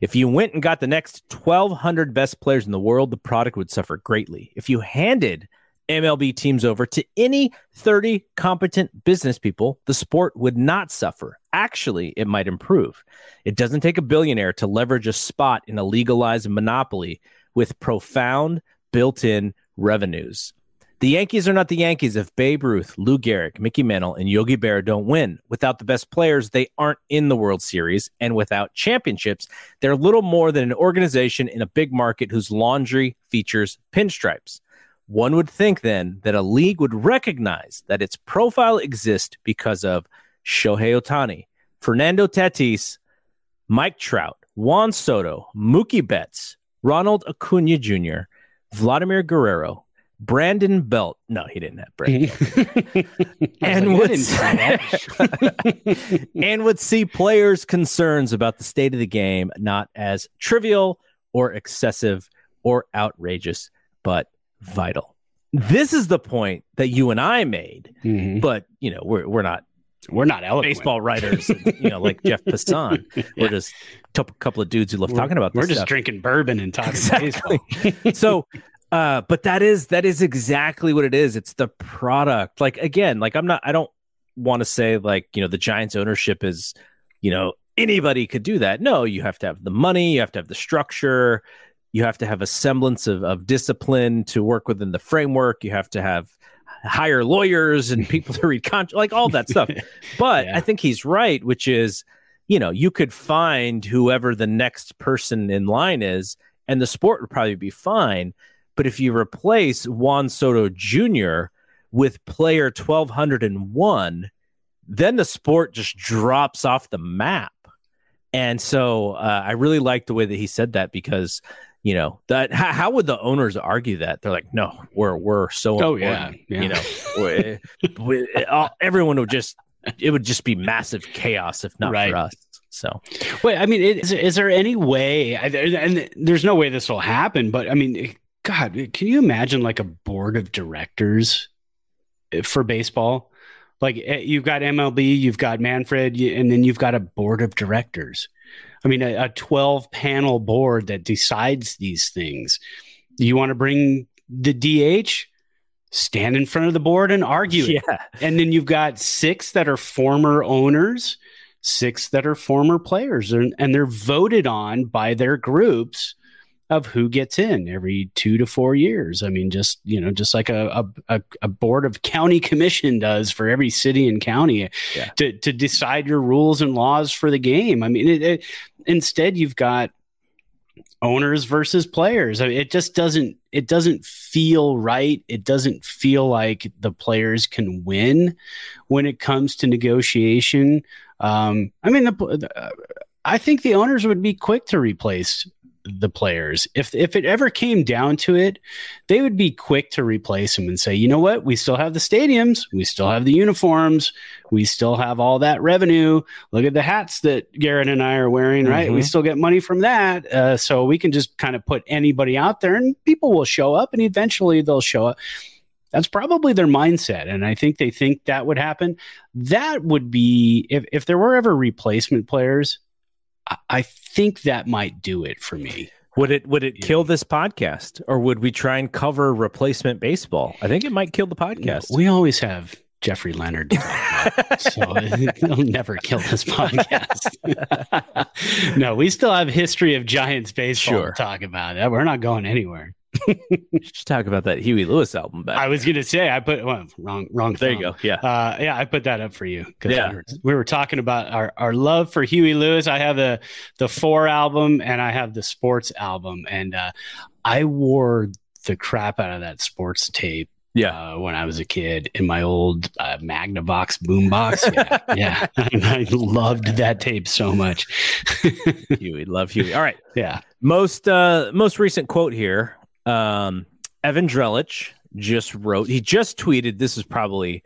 S7: If you went and got the next 1,200 best players in the world, the product would suffer greatly. If you handed MLB teams over to any 30 competent business people, the sport would not suffer. Actually, it might improve. It doesn't take a billionaire to leverage a spot in a legalized monopoly with profound built in revenues. The Yankees are not the Yankees if Babe Ruth, Lou Gehrig, Mickey Mantle, and Yogi Berra don't win. Without the best players, they aren't in the World Series. And without championships, they're little more than an organization in a big market whose laundry features pinstripes. One would think then that a league would recognize that its profile exists because of Shohei Ohtani, Fernando Tatis, Mike Trout, Juan Soto, Mookie Betts, Ronald Acuna Jr., Vladimir Guerrero, Brandon Belt. No, he didn't have Brandon. and would and would see players' concerns about the state of the game not as trivial or excessive or outrageous, but vital. This is the point that you and I made, mm-hmm. but you know we're we're not
S8: we're not eloquent.
S7: baseball writers, you know, like Jeff Passan. yeah. We're just a couple of dudes who love
S8: we're,
S7: talking about.
S8: We're just
S7: stuff.
S8: drinking bourbon and talking exactly.
S7: baseball. so, uh, but that is that is exactly what it is. It's the product. Like again, like I'm not. I don't want to say like you know the Giants ownership is you know anybody could do that. No, you have to have the money. You have to have the structure you have to have a semblance of, of discipline to work within the framework. You have to have hire lawyers and people to read contracts, like all that stuff. But yeah. I think he's right, which is, you know, you could find whoever the next person in line is, and the sport would probably be fine. But if you replace Juan Soto Jr. with player 1201, then the sport just drops off the map. And so uh, I really like the way that he said that because you know that how, how, would the owners argue that they're like no we're we're so
S8: oh yeah, yeah,
S7: you know we, we, all, everyone would just it would just be massive chaos if not right. for us so
S8: wait i mean is, is there any way and there's no way this will happen but i mean god can you imagine like a board of directors for baseball like eh, you've got mlb you've got manfred and then you've got a board of directors I mean, a, a 12 panel board that decides these things. You want to bring the DH? Stand in front of the board and argue
S7: yeah.
S8: it. And then you've got six that are former owners, six that are former players, and, and they're voted on by their groups of who gets in every two to four years. I mean, just you know, just like a a, a board of county commission does for every city and county yeah. to to decide your rules and laws for the game. I mean, it, it, instead you've got owners versus players. I mean, it just doesn't it doesn't feel right. It doesn't feel like the players can win when it comes to negotiation. Um, I mean, the, the I think the owners would be quick to replace the players. If if it ever came down to it, they would be quick to replace them and say, you know what, we still have the stadiums, we still have the uniforms, we still have all that revenue. Look at the hats that Garrett and I are wearing, mm-hmm. right? We mm-hmm. still get money from that, uh, so we can just kind of put anybody out there, and people will show up, and eventually they'll show up. That's probably their mindset. And I think they think that would happen. That would be if, if there were ever replacement players, I think that might do it for me.
S7: Would it would it kill this podcast, or would we try and cover replacement baseball? I think it might kill the podcast.
S8: We always have Jeffrey Leonard, so it'll never kill this podcast. no, we still have history of Giants baseball sure. to talk about. We're not going anywhere.
S7: Just talk about that Huey Lewis album back.
S8: I was gonna say I put well, wrong wrong.
S7: There you go. Yeah,
S8: uh, yeah. I put that up for you because yeah. we, were, we were talking about our, our love for Huey Lewis. I have the the Fore! album and I have the sports album, and uh, I wore the crap out of that sports tape
S7: yeah,
S8: uh, when I was a kid in my old uh, Magnavox boombox. Yeah, yeah. I loved that tape so much.
S7: Huey, love Huey. All right,
S8: yeah.
S7: Most uh, most recent quote here um, Evan Drellich just wrote, he just tweeted, this is probably,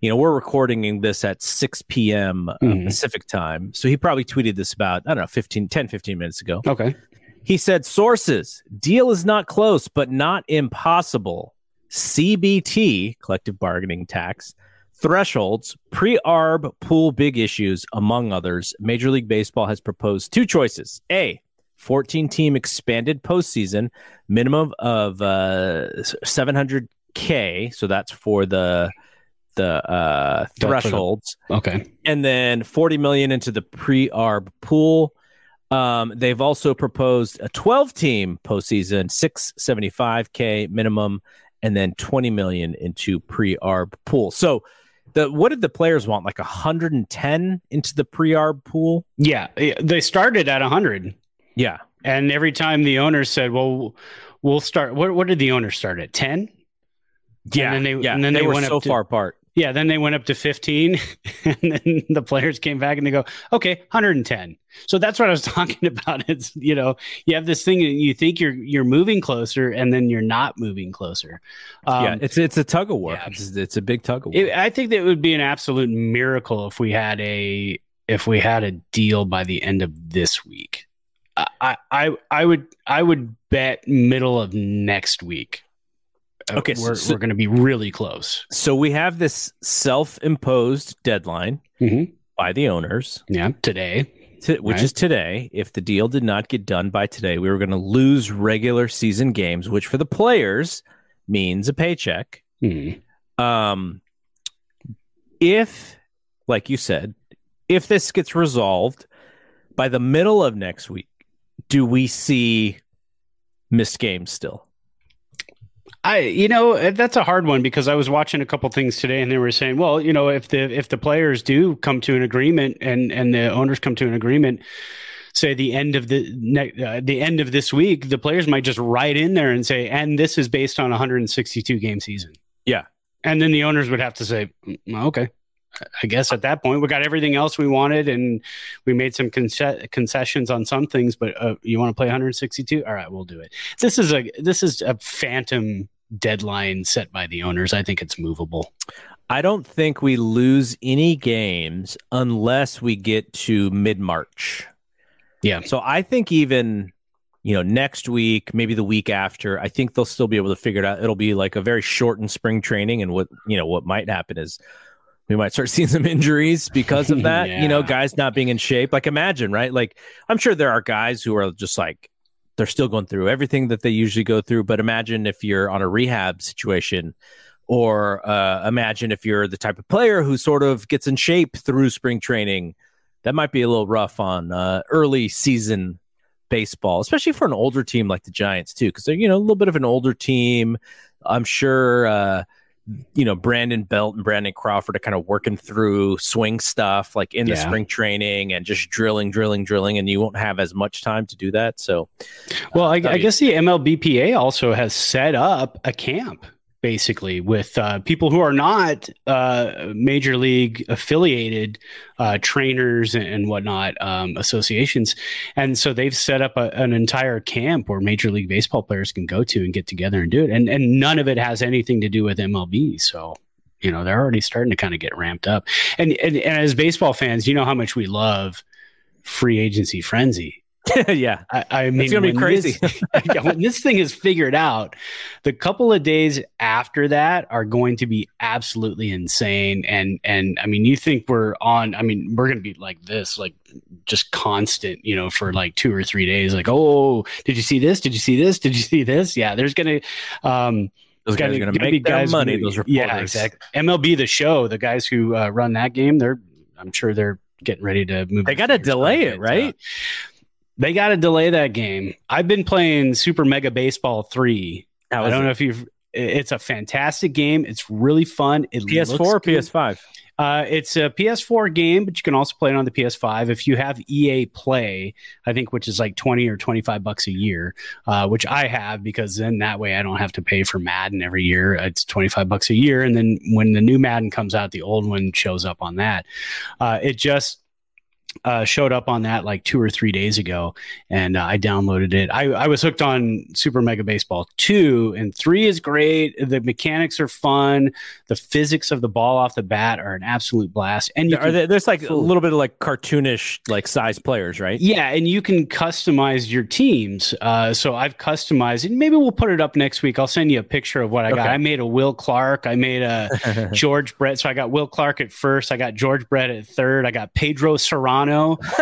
S7: you know, we're recording this at 6 p.m. Uh, mm-hmm. Pacific time. So he probably tweeted this about, I don't know, 15, 10, 15 minutes ago.
S8: Okay.
S7: He said, sources, deal is not close, but not impossible. CBT, collective bargaining tax, thresholds, pre arb pool big issues, among others. Major League Baseball has proposed two choices. A, 14 team expanded postseason, minimum of uh, 700K. So that's for the the uh, thresholds.
S8: Okay.
S7: And then 40 million into the pre arb pool. Um, they've also proposed a 12 team postseason, 675K minimum, and then 20 million into pre arb pool. So, the what did the players want? Like 110 into the pre arb pool?
S8: Yeah, they started at 100.
S7: Yeah.
S8: And every time the owner said, "Well, we'll start," what, what did the owner start at? Ten.
S7: Yeah. And then they, yeah. And then they, they were went so to, far apart.
S8: Yeah. Then they went up to fifteen, and then the players came back and they go, "Okay, 110." So that's what I was talking about. It's you know you have this thing and you think you're you're moving closer, and then you're not moving closer.
S7: Um, yeah, it's it's a tug of war. Yeah. It's, it's a big tug of war.
S8: It, I think that it would be an absolute miracle if we had a if we had a deal by the end of this week. I, I I would I would bet middle of next week.
S7: Uh, okay,
S8: we're, so, we're going to be really close.
S7: So we have this self-imposed deadline
S8: mm-hmm.
S7: by the owners.
S8: Yeah, today,
S7: to, which right. is today. If the deal did not get done by today, we were going to lose regular season games, which for the players means a paycheck.
S8: Mm-hmm.
S7: Um, if, like you said, if this gets resolved by the middle of next week, do we see missed games still?
S8: I you know that's a hard one because I was watching a couple things today and they were saying, well, you know, if the if the players do come to an agreement and and the owners come to an agreement, say the end of the uh, the end of this week, the players might just write in there and say, and this is based on a 162 game season.
S7: Yeah,
S8: and then the owners would have to say, mm, okay, I guess at that point we got everything else we wanted, and we made some conce- concessions on some things. But uh, you want to play 162? All right, we'll do it. This is a this is a phantom deadline set by the owners. I think it's movable.
S7: I don't think we lose any games unless we get to mid March.
S8: Yeah.
S7: So I think even you know next week, maybe the week after, I think they'll still be able to figure it out. It'll be like a very shortened spring training, and what you know what might happen is we might start seeing some injuries because of that.
S8: Yeah.
S7: You know, guys not being in shape. Like imagine, right? Like I'm sure there are guys who are just like they're still going through everything that they usually go through. But imagine if you're on a rehab situation, or uh, imagine if you're the type of player who sort of gets in shape through spring training. That might be a little rough on uh, early season baseball, especially for an older team like the Giants too, because they're you know a little bit of an older team. I'm sure uh, you know Brandon Belt and Brandon Crawford are kind of working through swing stuff like in the
S8: Yeah.
S7: spring training and just drilling, drilling, drilling, and you won't have as much time to do that. So,
S8: Well, I,
S7: Uh,
S8: I guess the MLBPA also has set up a camp basically with uh, people who are not uh, major league affiliated uh, trainers and whatnot um, associations, and so they've set up a, an entire camp where major league baseball players can go to and get together and do it, and and none of it has anything to do with MLB. So you know they're already starting to kind of get ramped up, and and, and as baseball fans, you know how much we love free agency frenzy.
S7: yeah,
S8: I, I mean,
S7: It's gonna be crazy.
S8: This, yeah, when this thing is figured out, the couple of days after that are going to be absolutely insane. And and I mean, you think we're on? I mean, we're going to be like this, like just constant, you know, for like two or three days. Like, oh, did you see this? Did you see this? Did you see this? Yeah, there's gonna. Um,
S7: those guys are going to make their money. Those reporters.
S8: yeah, exactly. MLB the show, the guys who uh, run that game, they're I'm sure they're getting ready to move.
S7: They got to delay it, right?
S8: They got to delay that game. I've been playing Super Mega Baseball 3.
S7: How
S8: I don't
S7: it?
S8: know if you've it's a fantastic game. It's really fun. It
S7: PS4
S8: looks
S7: or
S8: good.
S7: PS5?
S8: Uh, it's a PS4 game, but you can also play it on the PS5 if you have EA Play. I think which is like twenty or twenty five bucks a year, uh, which I have because then that way I don't have to pay for Madden every year. It's twenty five bucks a year, and then when the new Madden comes out, the old one shows up on that. Uh, it just uh, showed up on that like two or three days ago, and uh, I downloaded it. I, I was hooked on Super Mega Baseball 2, and 3 is great. The mechanics are fun. The physics of the ball off the bat are an absolute blast. And you
S7: Are
S8: can-
S7: there, there's like a little bit of like cartoonish like size players, right?
S8: yeah, and you can customize your teams. Uh, so I've customized, and maybe we'll put it up next week. I'll send you a picture of what I got.
S7: Okay.
S8: I made a Will Clark. I made a George Brett. So I got Will Clark at first. I got George Brett at third. I got Pedro Cerrano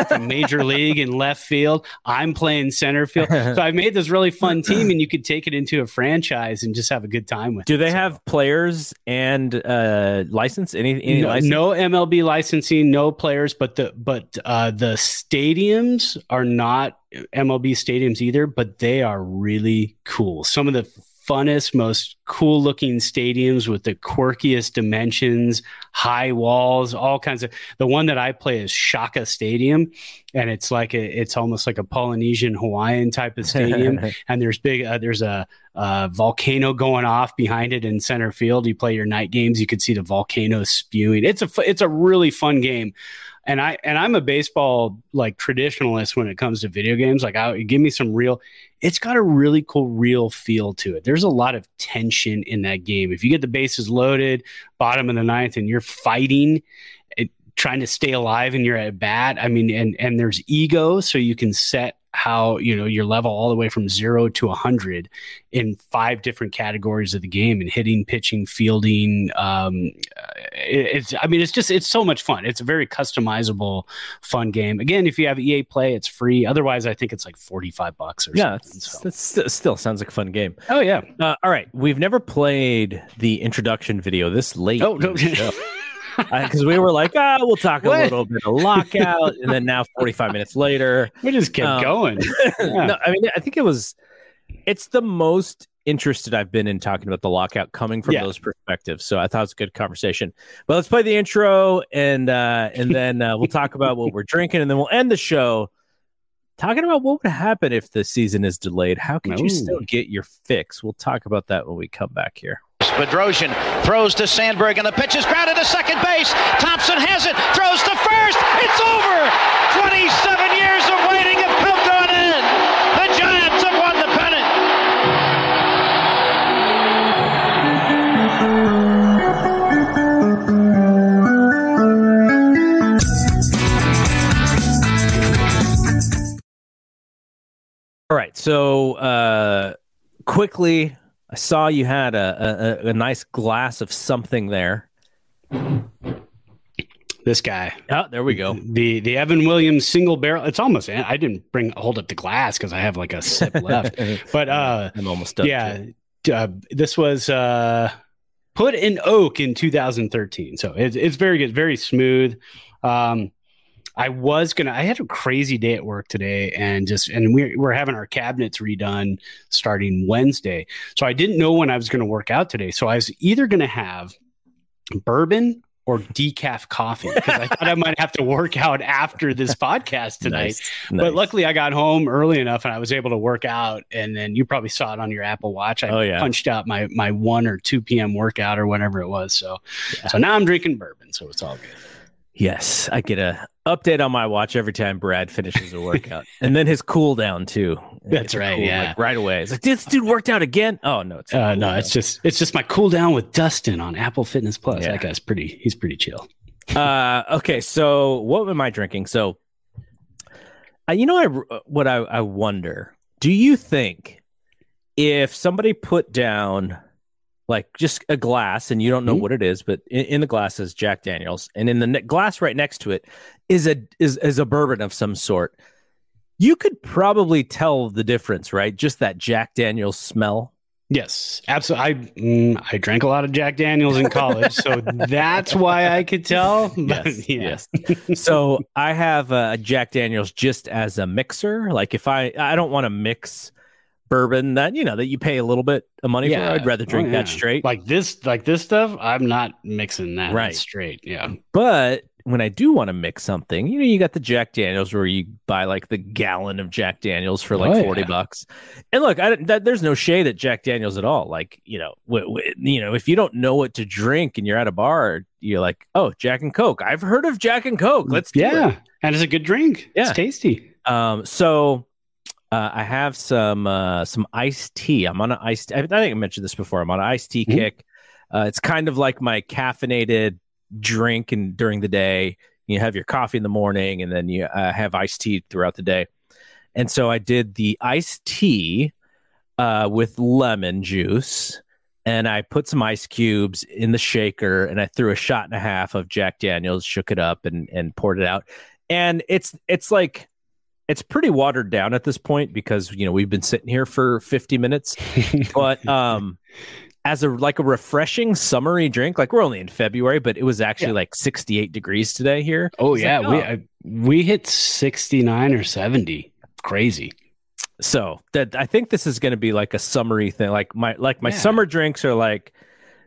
S8: from Major League in left field. I'm playing center field. So I made this really fun team, and you could take it into a franchise and just have a good time with.
S7: Do
S8: it.
S7: they
S8: So-
S7: have players and uh license? Any, any
S8: no,
S7: license?
S8: no MLB licensing, no players, but the but uh, the stadiums are not MLB stadiums either, but they are really cool. Some of the funnest, most cool looking stadiums with the quirkiest dimensions, high walls, all kinds of. The one that I play is Shaka Stadium, and it's like a, it's almost like a Polynesian Hawaiian type of stadium, and there's big, uh, there's a, a volcano going off behind it in center field. You play your night games, you could see the volcano spewing. It's a, it's a really fun game and I and I'm a baseball like traditionalist when it comes to video games. Like, I give me some real. It's got a really cool real feel to it. There's a lot of tension in that game. If you get the bases loaded, bottom of the ninth, and you're fighting, it, trying to stay alive, and you're at bat. I mean, and and there's ego, so you can set how you know your level all the way from zero to a hundred in five different categories of the game and hitting pitching fielding um it's i mean it's just it's so much fun it's a very customizable fun game again if you have ea play it's free otherwise i think it's like 45 bucks or
S7: Yeah,
S8: something so.
S7: that's still sounds like a fun game.
S8: oh yeah
S7: Uh, all right, we've never played the introduction video this late.
S8: Oh, no.
S7: the show. because we were like, ah, we'll talk a
S8: What?
S7: little bit of lockout, and then now 45 minutes later,
S8: we just kept
S7: Um,
S8: going Yeah.
S7: no, I mean, I think it was. It's the most interested I've been in talking about the lockout, coming from
S8: Yeah.
S7: those perspectives. So I thought it was a good conversation. But let's play the intro, and uh, and then uh, we'll talk about what we're drinking, and then we'll end the show talking about what would happen if the season is delayed. How could you still get your fix? We'll talk about that when we come back here.
S5: Bedrosian throws to Sandberg, and the pitch is grounded to second base. Thompson has it, throws to first. It's over. 27 years of waiting have come to an end. The Giants have won the pennant.
S7: All right, so uh, quickly I saw you had a, a, a nice glass of something there.
S8: This guy.
S7: Oh, there we go.
S8: The the Evan Williams single barrel. It's almost. I didn't bring hold up the glass because I have like a sip left. But uh,
S7: I'm almost done.
S8: yeah, uh, this was uh, put in oak in 2013. So it's it's very good, very smooth. Um, I was gonna. I had a crazy day at work today, and just and we're we're having our cabinets redone starting Wednesday. So I didn't know when I was going to work out today. So I was either going to have bourbon or decaf coffee because I thought I might have to work out after this podcast tonight.
S7: Nice,
S8: But luckily, I got home early enough and I was able to work out. And then you probably saw it on your Apple Watch. I
S7: Oh, yeah.
S8: punched out my my one or two p.m. workout or whatever it was. So so now I'm drinking bourbon, so it's all good.
S7: Yes, I get a update on my watch every time Brad finishes a workout, and then his cool down too.
S8: That's right,
S7: cool,
S8: yeah.
S7: like, right away. It's like this dude worked out again. Oh no, it's
S8: Uh, no, it's just it's just my cool down with Dustin on Apple Fitness Plus.
S7: Yeah.
S8: That guy's pretty. He's pretty chill.
S7: uh, okay. So what am I drinking? So, uh, you know, I what I, I wonder. Do you think if somebody put down like just a glass and you don't know
S8: Mhm.
S7: what it is, but in, in the glass is Jack Daniels, and in the ne- glass right next to it is a is is a bourbon of some sort. You could probably tell the difference, right? Just that Jack Daniels smell.
S8: Yes, absolutely. I mm, I drank a lot of Jack Daniels in college, so that's why I could tell. But, yeah.
S7: yes. so I have a Jack Daniels just as a mixer. Like if I I don't want to mix bourbon that you know that you pay a little bit of money for. I'd rather
S8: Oh,
S7: drink that straight.
S8: Like this, like this stuff. I'm not mixing that
S7: Right.
S8: straight. Yeah.
S7: But when I do want to mix something, you know, you got the Jack Daniels where you buy like the gallon of Jack Daniels for like
S8: Oh,
S7: 40
S8: yeah.
S7: bucks. And look, I, that, there's no shade at Jack Daniels at all. Like, you know, w- w- you know, if you don't know what to drink and you're at a bar, you're like, oh, Jack and Coke. I've heard of Jack and Coke. Let's do
S8: yeah, and it's a good drink.
S7: Yeah.
S8: It's tasty.
S7: Um, so uh, I have some uh, some iced tea. I'm on an iced. I think I mentioned this before. I'm on an iced tea
S8: Mhm.
S7: kick. Uh, it's kind of like my caffeinated drink, and during the day, you have your coffee in the morning, and then you uh, have iced tea throughout the day. And so I did the iced tea uh, with lemon juice, and I put some ice cubes in the shaker, and I threw a shot and a half of Jack Daniels, shook it up, and and poured it out. And it's it's like it's pretty watered down at this point because you know we've been sitting here for 50 minutes but um as a like a refreshing summery drink like we're only in february but it was actually
S8: Yeah.
S7: like 68 degrees today here
S8: Oh yeah,
S7: like,
S8: we
S7: oh.
S8: I, we hit sixty nine or seventy. Crazy.
S7: so that i think this is going to be like a summery thing like my like my
S8: Yeah.
S7: summer drinks are like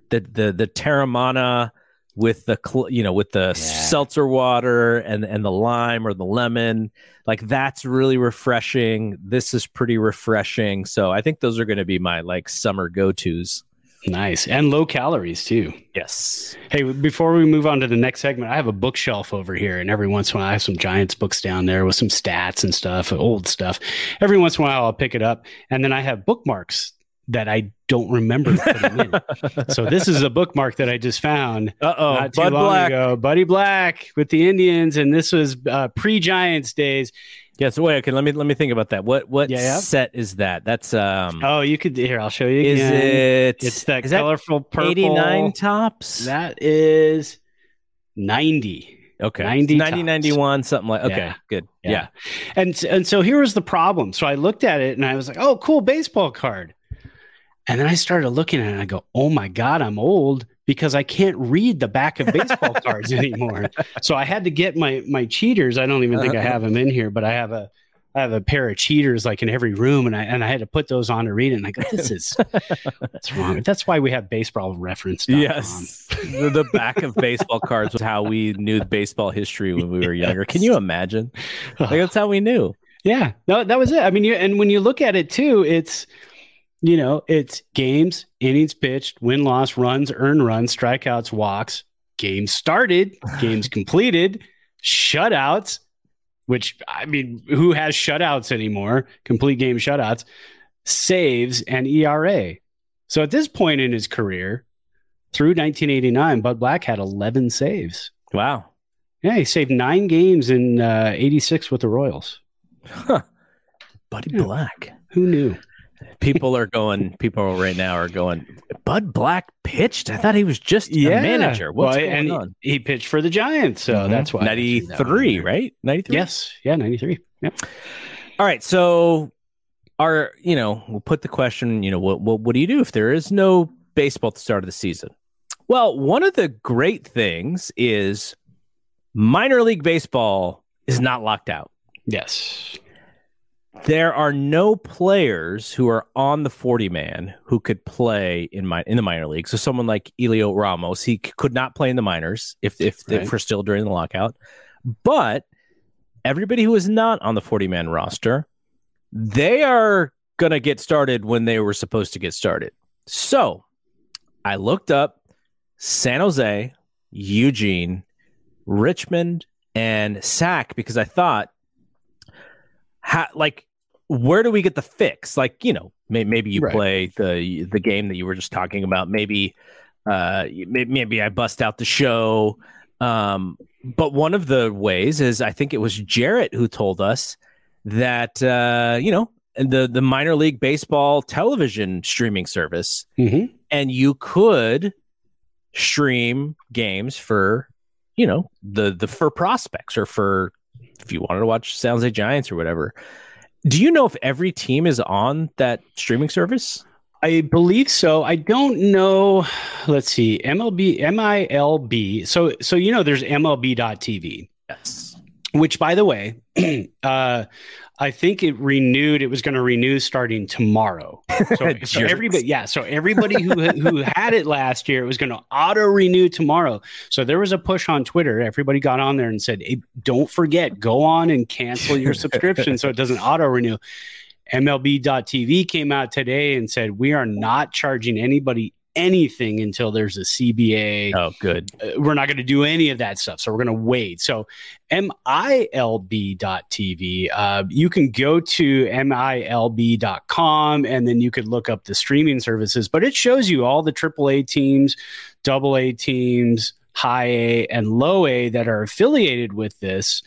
S7: the the the terramana with the cl- you know with the seltzer water and and the lime or the lemon. Like that's really refreshing. This is pretty refreshing. So i think those are going to be my like summer go-to's.
S8: Nice. And low calories too.
S7: yes.
S8: Hey, before we move on to the next segment, I have a bookshelf over here, and every once in a while, I have some Giants books down there with some stats and stuff, old stuff. Every once in a while, I'll pick it up, and then I have bookmarks that I don't remember so this is a bookmark that I just found
S7: uh-oh
S8: not too
S7: bud
S8: long
S7: black
S8: ago. Buddy Black with the Indians, and this was uh, pre-Giants days.
S7: yeah so wait okay let me let me think about that what what
S8: Yeah, yeah.
S7: set is that that's um
S8: Oh, you could here. I'll show you.
S7: is
S8: again.
S7: it
S8: It's that
S7: is that
S8: colorful purple.
S7: 89 Topps
S8: That is ninety.
S7: okay
S8: 90
S7: 90
S8: Topps.
S7: 91 something like okay
S8: Yeah.
S7: good yeah.
S8: And and so here was the problem. So I looked at it and I was like, "Oh, cool baseball card." And then I started looking at it and I go, "Oh my god, I'm old because I can't read the back of baseball cards anymore." So I had to get my my cheaters. I don't even think I uh-huh. have them in here, but I have a I have a pair of cheaters like in every room, and I and I had to put those on to read it. And I go, "This is what's wrong." That's why we have baseball reference.
S7: Yes. the, the back of baseball cards was how we knew baseball history when we were younger. Can you imagine? Like that's how we knew.
S8: Yeah, no, that was it. I mean, you and when you look at it too, it's you know, it's games, innings pitched, win loss, runs, earned runs, strikeouts, walks, games started, games completed, shutouts. Which I mean, who has shutouts anymore? Complete game shutouts, saves, and ERA. So at this point in his career, through 1989, Bud Black had 11 saves.
S7: Wow.
S8: Yeah, he saved nine games in uh, 86 with the Royals. Huh.
S7: Buddy
S8: Yeah.
S7: Black.
S8: Who knew?
S7: People are going. People right now are going. Bud Black pitched. I thought he was just a manager. What's
S8: Well,
S7: going
S8: and
S7: on?
S8: He pitched for the Giants, so
S7: Mhm.
S8: that's why. That
S7: 93, right? 93?
S8: Yes. Yeah, 93. Yep.
S7: All right. So, our, you know, we'll put the question, you know, what, what, what do you do if there is no baseball at the start of the season? Well, one of the great things is minor league baseball is not locked out.
S8: Yes.
S7: There are no players who are on the 40 man who could play in my in the minor league. So someone like Heliot Ramos, he could not play in the minors if if,
S8: Right.
S7: if we're still during the lockout. But everybody who is not on the 40 man roster, they are going to get started when they were supposed to get started. So I looked up San Jose, Eugene, Richmond, and Sac because I thought, ha, like, where do we get the fix? Like, you know, may, maybe you
S8: Right.
S7: play the the game that you were just talking about. Maybe, uh, may- maybe I bust out the show. Um, but one of the ways is I think it was Jarrett who told us that uh, you know the the minor league baseball television streaming service,
S8: Mm-hmm.
S7: and you could stream games for you know the the for prospects or for if you wanted to watch San Jose Giants or whatever. Do you know if every team is on that streaming service?
S8: I believe so. I don't know. Let's see. MLB, MILB. So, so you know, there's MLB.TV,
S7: Yes.
S8: which, by the way, uh, I think it renewed. It was going to renew starting tomorrow. So, so everybody, yeah. So everybody who who had it last year, it was going to auto renew tomorrow. So there was a push on Twitter. Everybody got on there and said, hey, "Don't forget, go on and cancel your subscription so it doesn't auto renew." MLB.TV came out today and said, We are not charging anybody anything until there's a CBA.
S7: Oh, good.
S8: Uh, we're not going to do any of that stuff. So we're going to wait. So MILB.TV, uh, you can go to MILB.com and then you could look up the streaming services, but it shows you all the AAA teams, double A teams, high A, and low A that are affiliated with this.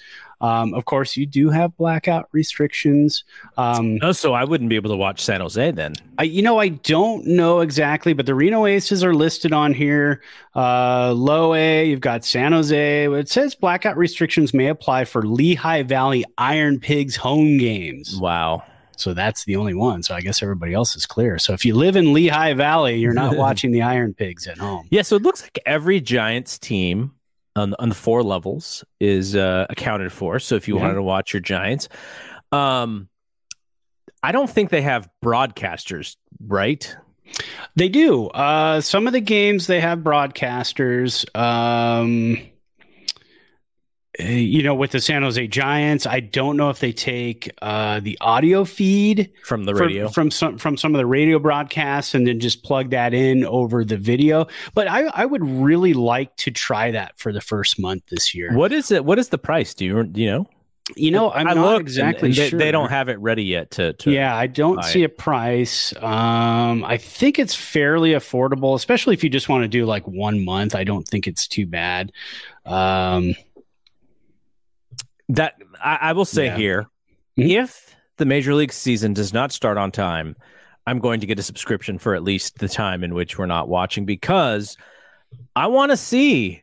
S8: Um, of course, you do have blackout restrictions. Um,
S7: Oh, so I wouldn't be able to watch San Jose then.
S8: I, you know, I don't know exactly, but the Reno Aces are listed on here. Uh, low A, you've got San Jose. It says blackout restrictions may apply for Lehigh Valley Iron Pigs home games.
S7: Wow.
S8: So that's the only one. So I guess everybody else is clear. So if you live in Lehigh Valley, you're not watching the Iron Pigs at home.
S7: Yeah, so it looks like every Giants team on, on the four levels is uh, accounted for. So if you wanted to watch your Giants, um, I don't think they have broadcasters, right?
S8: They do. Uh, some of the games they have broadcasters. Um, you know, with the San Jose Giants, I don't know if they take uh, the audio feed
S7: From the radio.
S8: from some from some of the radio broadcasts and then just plug that in over the video. But I, I would really like to try that for the first month this year.
S7: what is it? What is the price? Do you do you know?
S8: You know, I'm
S7: I
S8: not exactly
S7: and they,
S8: sure.
S7: they don't have it ready yet to. to
S8: Yeah, I don't see
S7: it.
S8: a price. Um, I think it's fairly affordable, especially if you just want to do like one month. I don't think it's too bad. Um,
S7: That I, I will say
S8: Yeah.
S7: here,
S8: Mhm.
S7: if the major league season does not start on time, I'm going to get a subscription for at least the time in which we're not watching because I want to see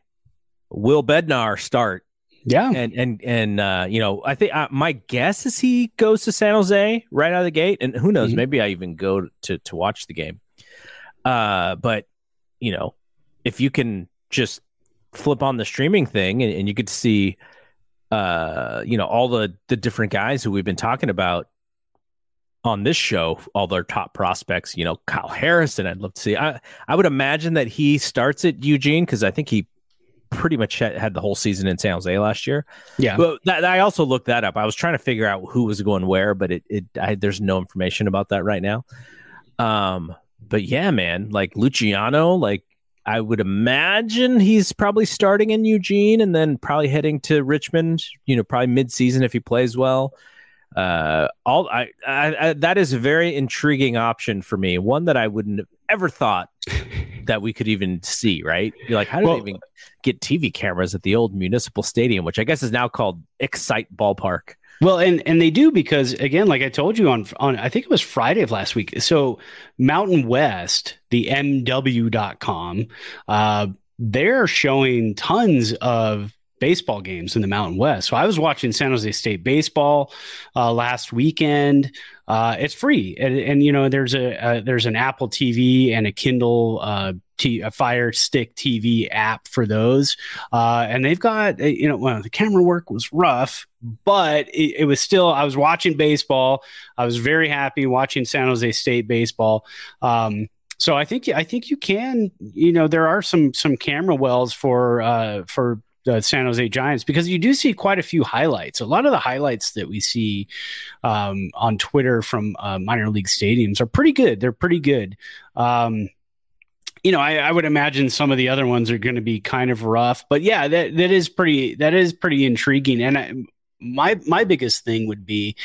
S7: Will Bednar start
S8: yeah,
S7: and and and uh, you know I think uh, my guess is he goes to San Jose right out of the gate, and who knows,
S8: Mhm.
S7: maybe I even go to to watch the game. Uh, but you know, if you can just flip on the streaming thing and, and you could see, uh, you know, all the the different guys who we've been talking about on this show, all their top prospects. You know, Kyle Harrison. I'd love to see. I I would imagine that he starts at Eugene because I think he pretty much had, had the whole season in San Jose last year.
S8: yeah.
S7: But that, I also looked that up. I was trying to figure out who was going where, but it, it I, there's no information about that right now. Um, but yeah, man, like Luciano, like I would imagine he's probably starting in Eugene and then probably heading to Richmond. You know, probably mid-season if he plays well. Uh, all I, I, I that is a very intriguing option for me. One that I wouldn't have ever thought that we could even see. Right? You're like, how did
S8: Well-
S7: they even get TV cameras at the old municipal stadium, which I guess is now called Excite Ballpark?
S8: Well, and and they do because again, like I told you on on I think it was Friday of last week. So Mountain West, the MW.com, uh, they're showing tons of baseball games in the Mountain West. So I was watching San Jose State baseball uh, last weekend. Uh, it's free, and, and, you know there's a, a, there's an Apple TV and a Kindle uh, t- a Fire Stick TV app for those, uh, and they've got uh, you know well the camera work was rough, but it, it was still I was watching baseball. I was very happy watching San Jose State baseball. Um, so I think I think you can you know there are some some camera wells for uh, for the San Jose Giants because you do see quite a few highlights. A lot of the highlights that we see um, on Twitter from uh, minor league stadiums are pretty good. They're pretty good. Um, you know, I, I, would imagine some of the other ones are going to be kind of rough, but yeah, that that is pretty that is pretty intriguing. And I, my my biggest thing would be,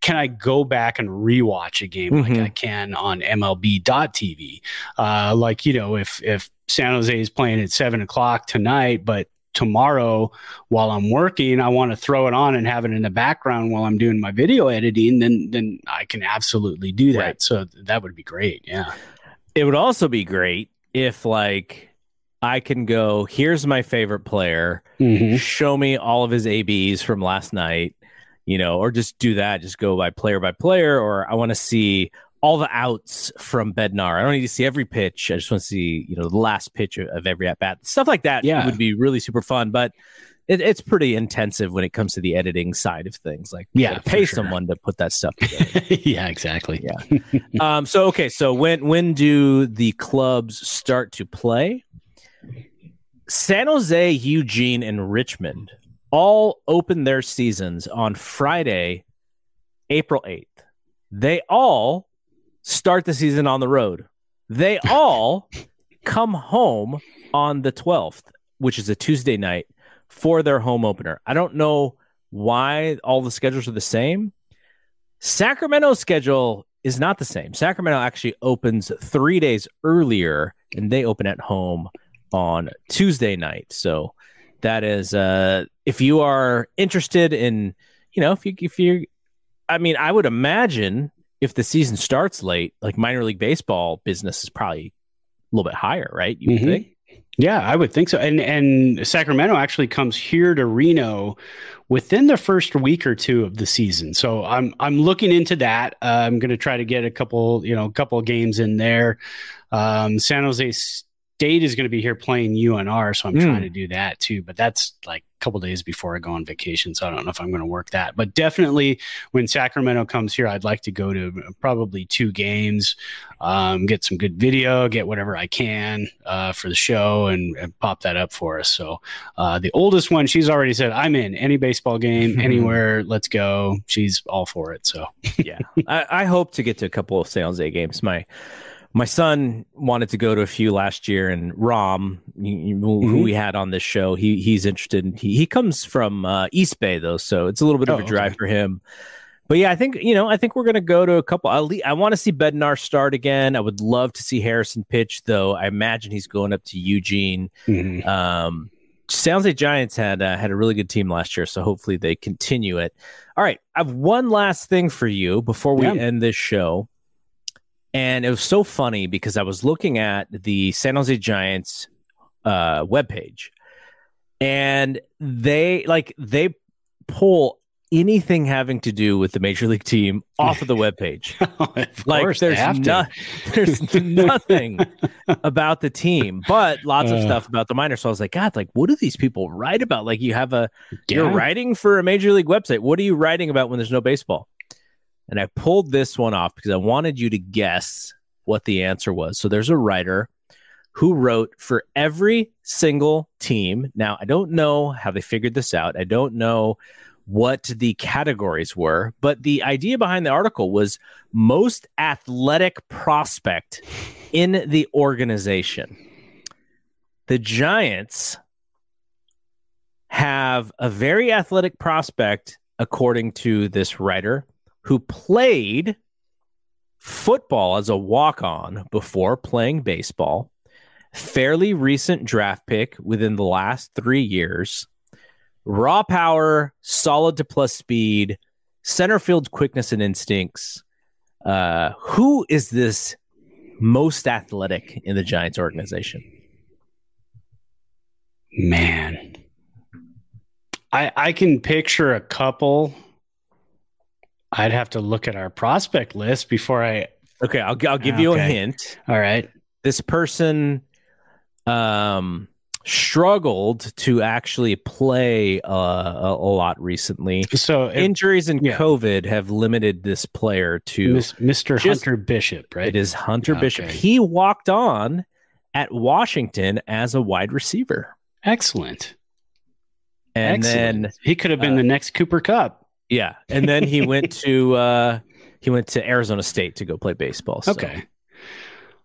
S8: can I go back and rewatch a game mm-hmm. like I can on MLB.TV? Uh, like you know, if if San Jose is playing at seven o'clock tonight, but tomorrow while I'm working, I want to throw it on and have it in the background while I'm doing my video editing, then then I can absolutely do that. Right. So that would be great. Yeah.
S7: It would also be great if like I can go, here's my favorite player, mm-hmm. show me all of his ABs from last night, you know, or just do that, just go by player by player, or I want to see all the outs from Bednar. I don't need to see every pitch. I just want to see, you know, the last pitch of every at bat. Stuff like that yeah. would be really super fun. But it, it's pretty intensive when it comes to the editing side of things. Like,
S8: yeah,
S7: pay
S8: sure.
S7: someone to put that stuff together.
S8: yeah, exactly.
S7: Yeah. um. So okay. So when when do the clubs start to play? San Jose, Eugene, and Richmond all open their seasons on Friday, April eighth. They all start the season on the road. They all come home on the 12th, which is a Tuesday night for their home opener. I don't know why all the schedules are the same. Sacramento's schedule is not the same. Sacramento actually opens three days earlier and they open at home on Tuesday night. So that is uh if you are interested in, you know, if you if you I mean, I would imagine if the season starts late, like minor league baseball business is probably a little bit higher, right? You mm-hmm. think?
S8: Yeah, I would think so. And and Sacramento actually comes here to Reno within the first week or two of the season. So I'm I'm looking into that. Uh, I'm going to try to get a couple, you know, a couple games in there. Um, San Jose State is going to be here playing UNR, so I'm mm. trying to do that too. But that's like a couple days before I go on vacation, so I don't know if I'm going to work that. But definitely, when Sacramento comes here, I'd like to go to probably two games, um, get some good video, get whatever I can uh, for the show, and, and, pop that up for us. So uh, the oldest one, she's already said, "I'm in any baseball game, anywhere. Let's go." She's all for it. So
S7: yeah, I, I hope to get to a couple of San Jose games. My my son wanted to go to a few last year, and Rom, who mm-hmm. we had on this show, he he's interested. In, he he comes from uh, East Bay though, so it's a little bit of oh, a drive okay. for him. But yeah, I think you know, I think we're gonna go to a couple. I want to see Bednar start again. I would love to see Harrison pitch, though. I imagine he's going up to Eugene. Mm-hmm. Um, sounds like Giants had uh, had a really good team last year, so hopefully they continue it. All right, I have one last thing for you before we yeah. end this show. And it was so funny because I was looking at the San Jose Giants uh, webpage and they like they pull anything having to do with the major league team off of the webpage.
S8: of like
S7: there's no, there's nothing about the team, but lots of uh, stuff about the minor. So I was like, God, like what do these people write about? Like you have a yeah. you're writing for a major league website. What are you writing about when there's no baseball? And I pulled this one off because I wanted you to guess what the answer was. So there's a writer who wrote for every single team. Now, I don't know how they figured this out. I don't know what the categories were, but the idea behind the article was most athletic prospect in the organization. The Giants have a very athletic prospect, according to this writer, who played football as a walk on before playing baseball, fairly recent draft pick within the last three years, raw power, solid to plus speed, center field quickness and instincts. Uh, who is this most athletic in the Giants organization?
S8: Man, I I can picture a couple. I'd have to look at our prospect list before I.
S7: Okay, I'll I'll give you a hint.
S8: All right.
S7: This person um struggled to actually play uh, a, a lot recently.
S8: So it-
S7: Injuries and
S8: yeah.
S7: COVID have limited this player to
S8: Mis- Mr.
S7: Just-
S8: Hunter Bishop, right?
S7: It is Hunter. Bishop. He walked on at Washington as a wide receiver.
S8: Excellent.
S7: And
S8: Excellent.
S7: then
S8: he could have been
S7: uh,
S8: the next Cooper Kupp.
S7: Yeah, and then he went to uh he went to Arizona State to go play baseball. So.
S8: Okay.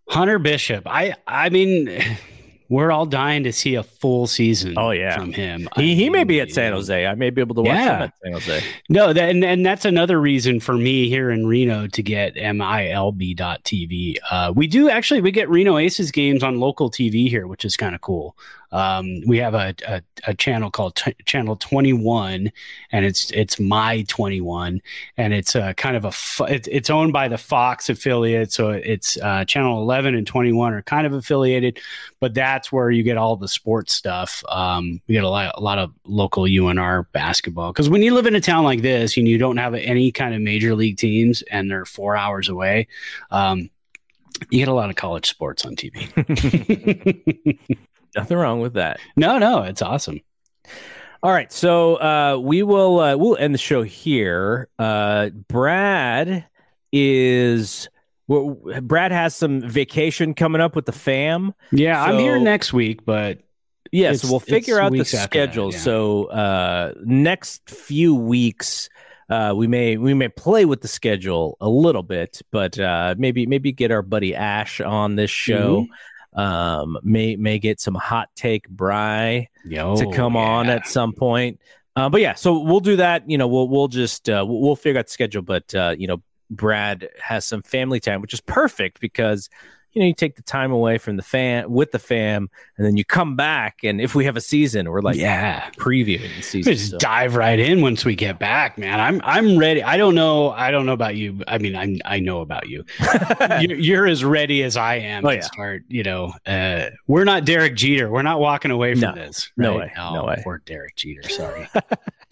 S8: Hunter Bishop. I I mean we're all dying to see a full season
S7: Oh yeah.
S8: from him.
S7: He he may be at San Jose. I may be able to watch
S8: Yeah.
S7: him at San Jose.
S8: No, that, and, and that's another reason for me here in Reno to get MILB.TV. Uh, we do actually, we get Reno Aces games on local TV here, which is kind of cool. Um, we have a, a, a channel called t- Channel 21, and it's it's My 21, and it's uh, kind of a it, it's owned by the Fox affiliate, so it's uh, Channel 11 and 21 are kind of affiliated, but that's where you get all the sports stuff. Um, we get a lot, a lot of local UNR basketball because when you live in a town like this and you don't have any kind of major league teams and they're four hours away, um, you get a lot of college sports on TV.
S7: Nothing wrong with that.
S8: no, no, it's awesome.
S7: All right, so uh, we will uh, we'll end the show here. Uh, Brad is well, Brad has some vacation coming up with the fam.
S8: Yeah, I'm here next week, but
S7: Yeah, so we'll figure out the
S8: after that,
S7: schedule.
S8: yeah.
S7: So uh, next few weeks, uh, we may we may play with the schedule a little bit, but uh, maybe maybe get our buddy Ash on this show.
S8: Mm-hmm.
S7: Um, may may get some hot take Bry
S8: yo,
S7: to come on at some point. Uh, but yeah, so we'll do that. You know, we'll we'll just uh, we'll, we'll figure out the schedule. But uh, you know, Brad has some family time, which is perfect because you know you take the time away from the fan with the fam, and then you come back, and if we have a season, we're like
S8: yeah.
S7: previewing the season.
S8: Just
S7: so-
S8: dive right in once we get back, man. I'm I'm ready. I don't know. I don't know about you. I mean, I I know about you. you're, you're as ready as I am
S7: Oh,
S8: to
S7: yeah.
S8: start. You know, uh, we're not Derek Jeter. We're not walking away from
S7: No.
S8: this.
S7: No
S8: right?
S7: way. No
S8: Oh,
S7: way.
S8: Poor Derek Jeter. Sorry.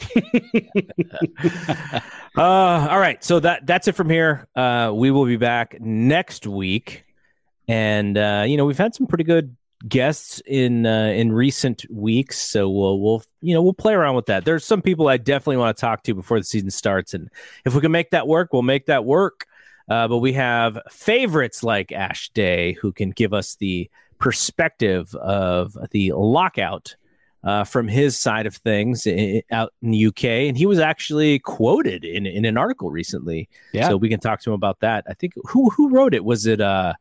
S7: Uh, all right, so that that's it from here. Uh, we will be back next week, and uh, you know we've had some pretty good guests in uh, in recent weeks, so we'll we'll you know we'll play around with that. There's some people I definitely want to talk to before the season starts, and if we can make that work, we'll make that work. Uh, but we have favorites like Ash Day who can give us the perspective of the lockout uh, from his side of things i- out in the UK, and he was actually quoted in in an article recently.
S8: Yeah.
S7: So we can talk to him about that. I think who who wrote it was it uh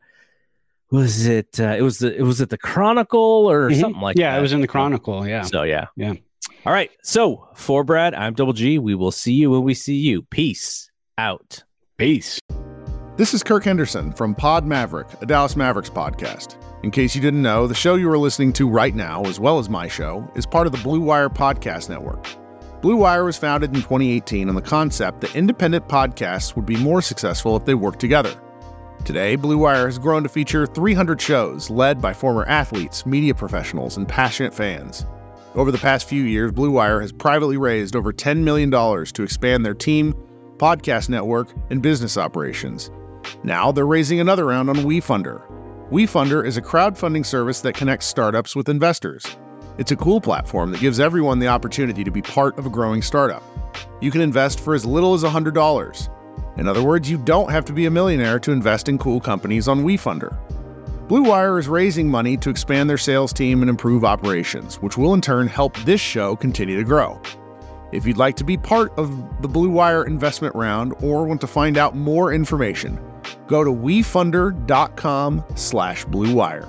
S7: was it uh, it was the it was it the Chronicle or
S8: Mhm.
S7: something like
S8: yeah,
S7: that.
S8: Yeah, it was in the Chronicle. Yeah.
S7: So yeah,
S8: Yeah.
S7: All right. So for Brad, I'm Double G. We will see you when we see you. Peace out.
S8: Peace.
S10: This is Kirk Henderson from Pod Maverick, a Dallas Mavericks podcast. In case you didn't know, the show you are listening to right now, as well as my show, is part of the Blue Wire Podcast Network. Blue Wire was founded in 2018 on the concept that independent podcasts would be more successful if they worked together. Today, Blue Wire has grown to feature 300 shows led by former athletes, media professionals, and passionate fans. Over the past few years, Blue Wire has privately raised over $10 million to expand their team, podcast network, and business operations. Now they're raising another round on WeFunder. WeFunder is a crowdfunding service that connects startups with investors. It's a cool platform that gives everyone the opportunity to be part of a growing startup. You can invest for as little as $100. In other words, you don't have to be a millionaire to invest in cool companies on WeFunder. Blue Wire is raising money to expand their sales team and improve operations, which will in turn help this show continue to grow. If you'd like to be part of the Blue Wire investment round or want to find out more information, go to wefunder.com slash bluewire.